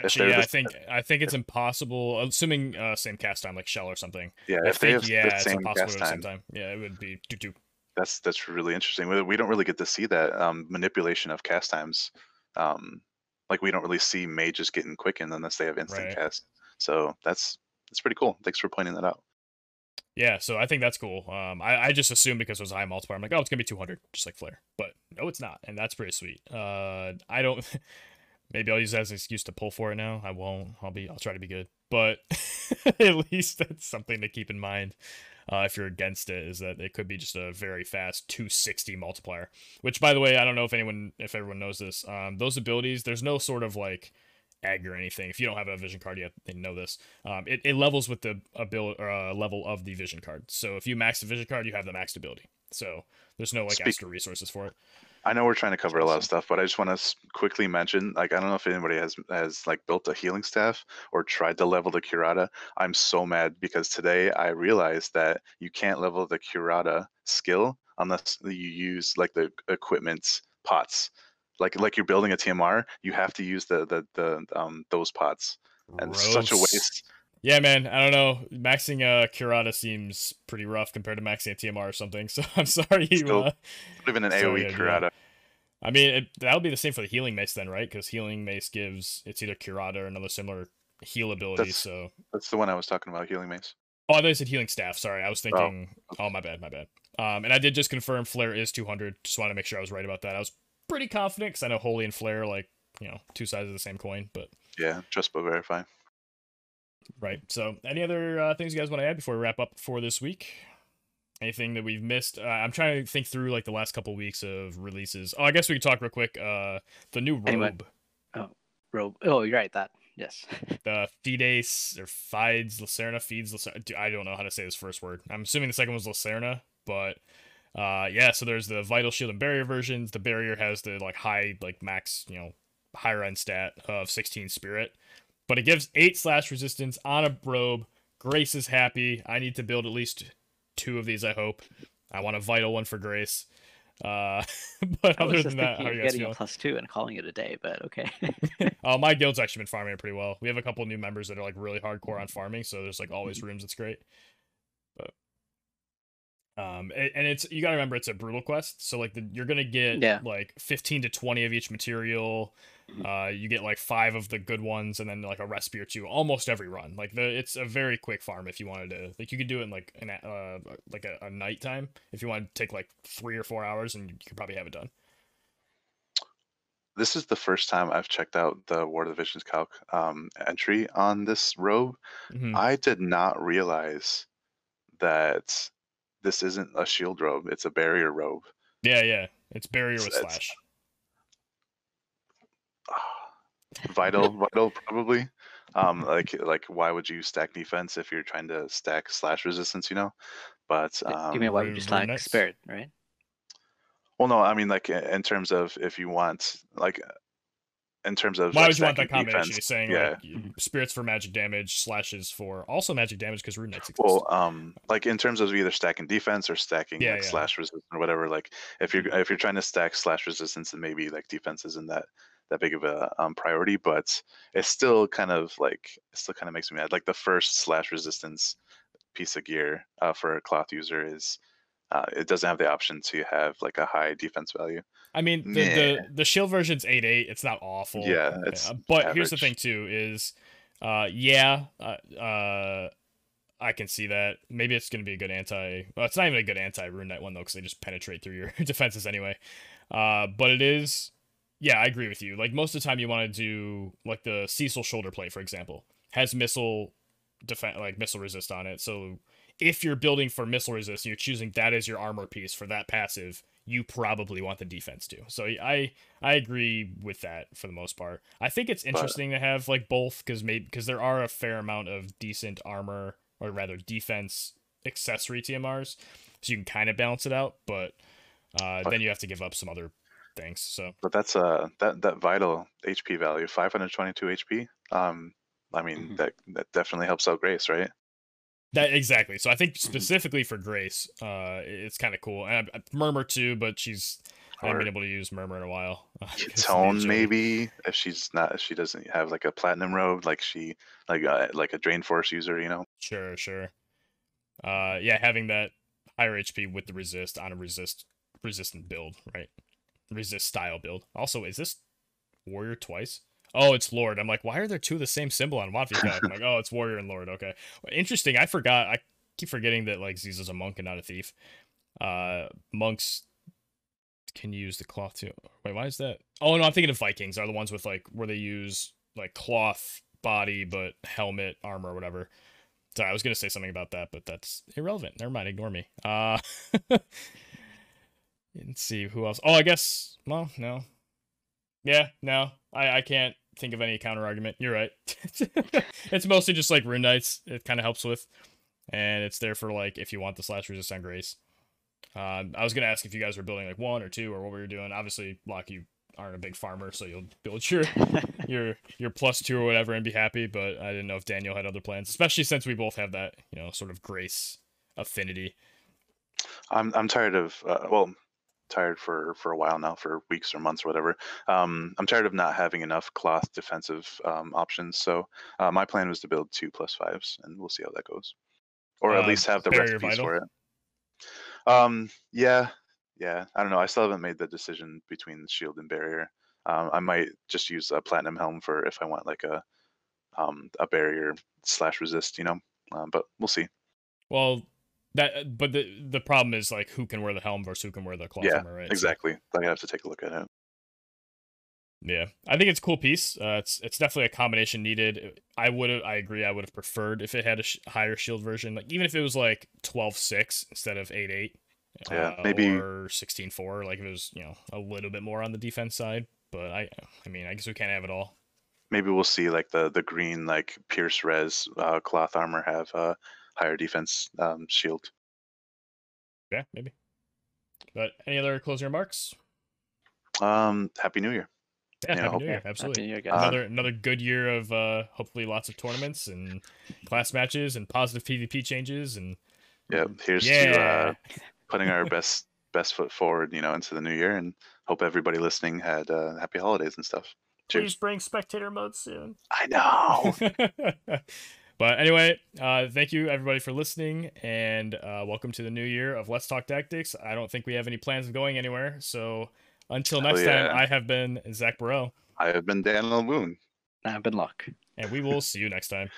Actually, yeah, I think I think it's impossible. Assuming uh, same cast time like Shell or something. Yeah, I if they think have yeah, the it's same impossible cast at the same time, time. Yeah, it would be doo doo. that's that's really interesting. We, we don't really get to see that um, manipulation of cast times. Um, like we don't really see mages getting quickened unless they have instant Right. cast. So that's that's pretty cool. Thanks for pointing that out. Yeah, so I think that's cool. Um, I, I just assumed because it was high multiplier, I'm like, oh, it's gonna be 200, just like Flare. But no, it's not, and that's pretty sweet. Uh, I don't. Maybe I'll use that as an excuse to pull for it now. I won't. I'll be. I'll try to be good, but at least that's something to keep in mind. Uh, if you're against it, is that it could be just a very fast 260 multiplier. Which, by the way, I don't know if anyone, if everyone knows this. Um, those abilities, there's no sort of like egg or anything. If you don't have a vision card yet, they know this. Um, it, it levels with the ability uh, level of the vision card. So if you max the vision card, you have the maxed ability. So there's no like Speak- extra resources for it. I know we're trying to cover a lot of stuff, but I just want to quickly mention, like, I don't know if anybody has has like built a healing staff or tried to level the curata. I'm so mad because today I realized that you can't level the curata skill unless you use like the equipment pots. Like like you're building a TMR, you have to use the the the um those pots, and it's such a waste. Yeah, man. I don't know. Maxing a Curata seems pretty rough compared to maxing a TMR or something. So I'm sorry you. Still- Uh, even an AOE yeah, yeah. curata. I mean, it, that would be the same for the healing mace then, right? Because healing mace gives it's either Curata or another similar heal ability. That's- So That's the one I was talking about, healing mace. Oh, I thought you said healing staff. Sorry, I was thinking. Oh, my bad, my bad. Um, and I did just confirm Flare is 200. Just want to make sure I was right about that. I was pretty confident because I know Holy and Flare are like you know two sides of the same coin. But Yeah, trust but verify. Right. So, any other uh, things you guys want to add before we wrap up for this week? Anything that we've missed? Uh, I'm trying to think through like the last couple weeks of releases. Oh, I guess we could talk real quick. Uh, the new robe, Anyway. Robe. Oh, you're right. That yes. the Fides or Fides Lacerna feeds Lacerna. I don't know how to say this first word. I'm assuming the second was Lacerna, but uh, yeah. So there's the Vital Shield and Barrier versions. The Barrier has the like high, like max, you know, higher end stat of 16 Spirit, but it gives eight slash resistance on a robe. Grace is happy. I need to build at least two of these. I hope. I want a Vital one for Grace. Uh, but I other was than just that, how are you guys getting feeling? a plus two and calling it a day, but okay. Uh, my guild's actually been farming it pretty well. We have a couple new members that are like really hardcore on farming, so there's like always rooms. It's great. But um, and it's you gotta remember it's a brutal quest, so like the, you're gonna get Yeah. like 15 to 20 of each material. Uh, you get like five of the good ones, and then like a recipe or two almost every run. Like the it's a very quick farm if you wanted to. Like you could do it in like an uh like a, a night time if you want to take like three or four hours, and you could probably have it done. This is the first time I've checked out the War of the Visions calc um, entry on this robe. Mhm. I did not realize that this isn't a shield robe; it's a barrier robe. Yeah, yeah. It's barrier with It's- slash. Vital, vital, probably. Um, like, like, why would you stack defense if you're trying to stack slash resistance? You know, but um, you mean why would Rune- you Rune slack Knights? spirit, right? well, no, I mean like in terms of if you want like in terms of Why like, would you want that stacking combination? defense, He's saying yeah. like spirits for magic damage, slashes for also magic damage because rune knights exist. Well, um, like in terms of either stacking defense or stacking Yeah, like yeah. slash resistance or whatever. Like if you're if you're trying to stack slash resistance, then maybe like defense isn't that that big of a um, priority. But it still kind of like it still kind of makes me mad. Like the first slash resistance piece of gear uh, for a cloth user is uh, it doesn't have the option to have like a high defense value. I mean, the, the the shield version's eight eight. It's not awful. Yeah, it's Uh, but here's the thing too: is uh, yeah, uh, uh, I can see that. Maybe it's gonna be a good anti. Well, it's not even a good anti rune knight one though, because they just penetrate through your defenses anyway. Uh, but it is. Yeah, I agree with you. Like most of the time, you want to do like the Cecil shoulder plate, for example, has missile defense, like missile resist on it. So if you're building for missile resist, and you're choosing that as your armor piece for that passive, you probably want the defense too. So I I agree with that for the most part. I think it's interesting but, to have like both because maybe because there are a fair amount of decent armor or rather defense accessory TMRs, so you can kind of balance it out. But uh, but, then you have to give up some other things. So, but that's uh that that vital HP value, 522 HP. Um, I mean mm-hmm. that that definitely helps out Grace, right? That exactly. So I think mm-hmm. specifically for Grace, uh, it's kind of cool. And I, I, Murmur too, but she's I haven't been able to use Murmur in a while. Tone maybe if she's not if she doesn't have like a platinum robe, like she like uh, like a Drain Force user, you know. Sure, sure. Uh, yeah, having that higher HP with the resist on a resist resistant build, right? Resist style build. Also, is this warrior twice? Oh, it's Lord. I'm like, why are there two of the same symbol on Watvika? I'm like, oh, it's warrior and Lord. Okay, interesting. I forgot. I keep forgetting that like Ziza's a monk and not a thief. Uh, monks can use the cloth too. Wait, why is that? Oh no, I'm thinking of Vikings are the ones with like where they use like cloth body but helmet armor or whatever. Sorry, I was gonna say something about that, but that's irrelevant. Never mind, ignore me. Uh Let's see who else. Oh, I guess. Well, no. Yeah, no. I I can't think of any counter argument. You're right. it's mostly just like rune knights. It kind of helps with, and it's there for like if you want the slash resist on grace. Um, I was gonna ask if you guys were building like one or two or what we were doing. Obviously, Lock, you aren't a big farmer, so you'll build your your your plus two or whatever and be happy. But I didn't know if Daniel had other plans, especially since we both have that you know sort of grace affinity. I'm I'm tired of uh, well tired for for a while now, for weeks or months or whatever. Um, I'm tired of not having enough cloth defensive um, options. So uh, my plan was to build two plus fives, and we'll see how that goes, or at uh, least have the recipes vital. for it. Um, yeah, yeah. I don't know. I still haven't made the decision between shield and barrier. Um, I might just use a platinum helm for if I want like a um, a barrier slash resist, you know. Um, but we'll see. Well, that, but the the problem is like who can wear the helm versus who can wear the cloth yeah, armor, right? Exactly. So, I have to take a look at it. Yeah, I think it's a cool piece. Uh, it's it's definitely a combination needed. I would I agree. I would have preferred if it had a sh- higher shield version, like even if it was like 12-6 instead of 8-8. Yeah, uh, maybe or 16-4, like if it was you know a little bit more on the defense side. But I, I mean, I guess we can't have it all. Maybe we'll see like the the green like Pierce Res uh, cloth armor have uh, higher defense um, shield. Yeah, maybe. But any other closing remarks? Um, Happy New Year. Yeah, Happy New Year, absolutely. New Year, another another good year of uh, hopefully lots of tournaments and class matches and positive PvP changes and. Yeah, here's yeah. to uh, putting our best best foot forward, you know, into the new year, and hope everybody listening had uh, happy holidays and stuff. Cheers. Please bring spectator mode soon. I know. But anyway, uh, thank you everybody for listening, and uh, welcome to the new year of Let's Talk Tactics. I don't think we have any plans of going anywhere, so until next yeah. time, I have been Zach Burrell. I have been Daniel Moon. I've been Luck. And we will see you next time.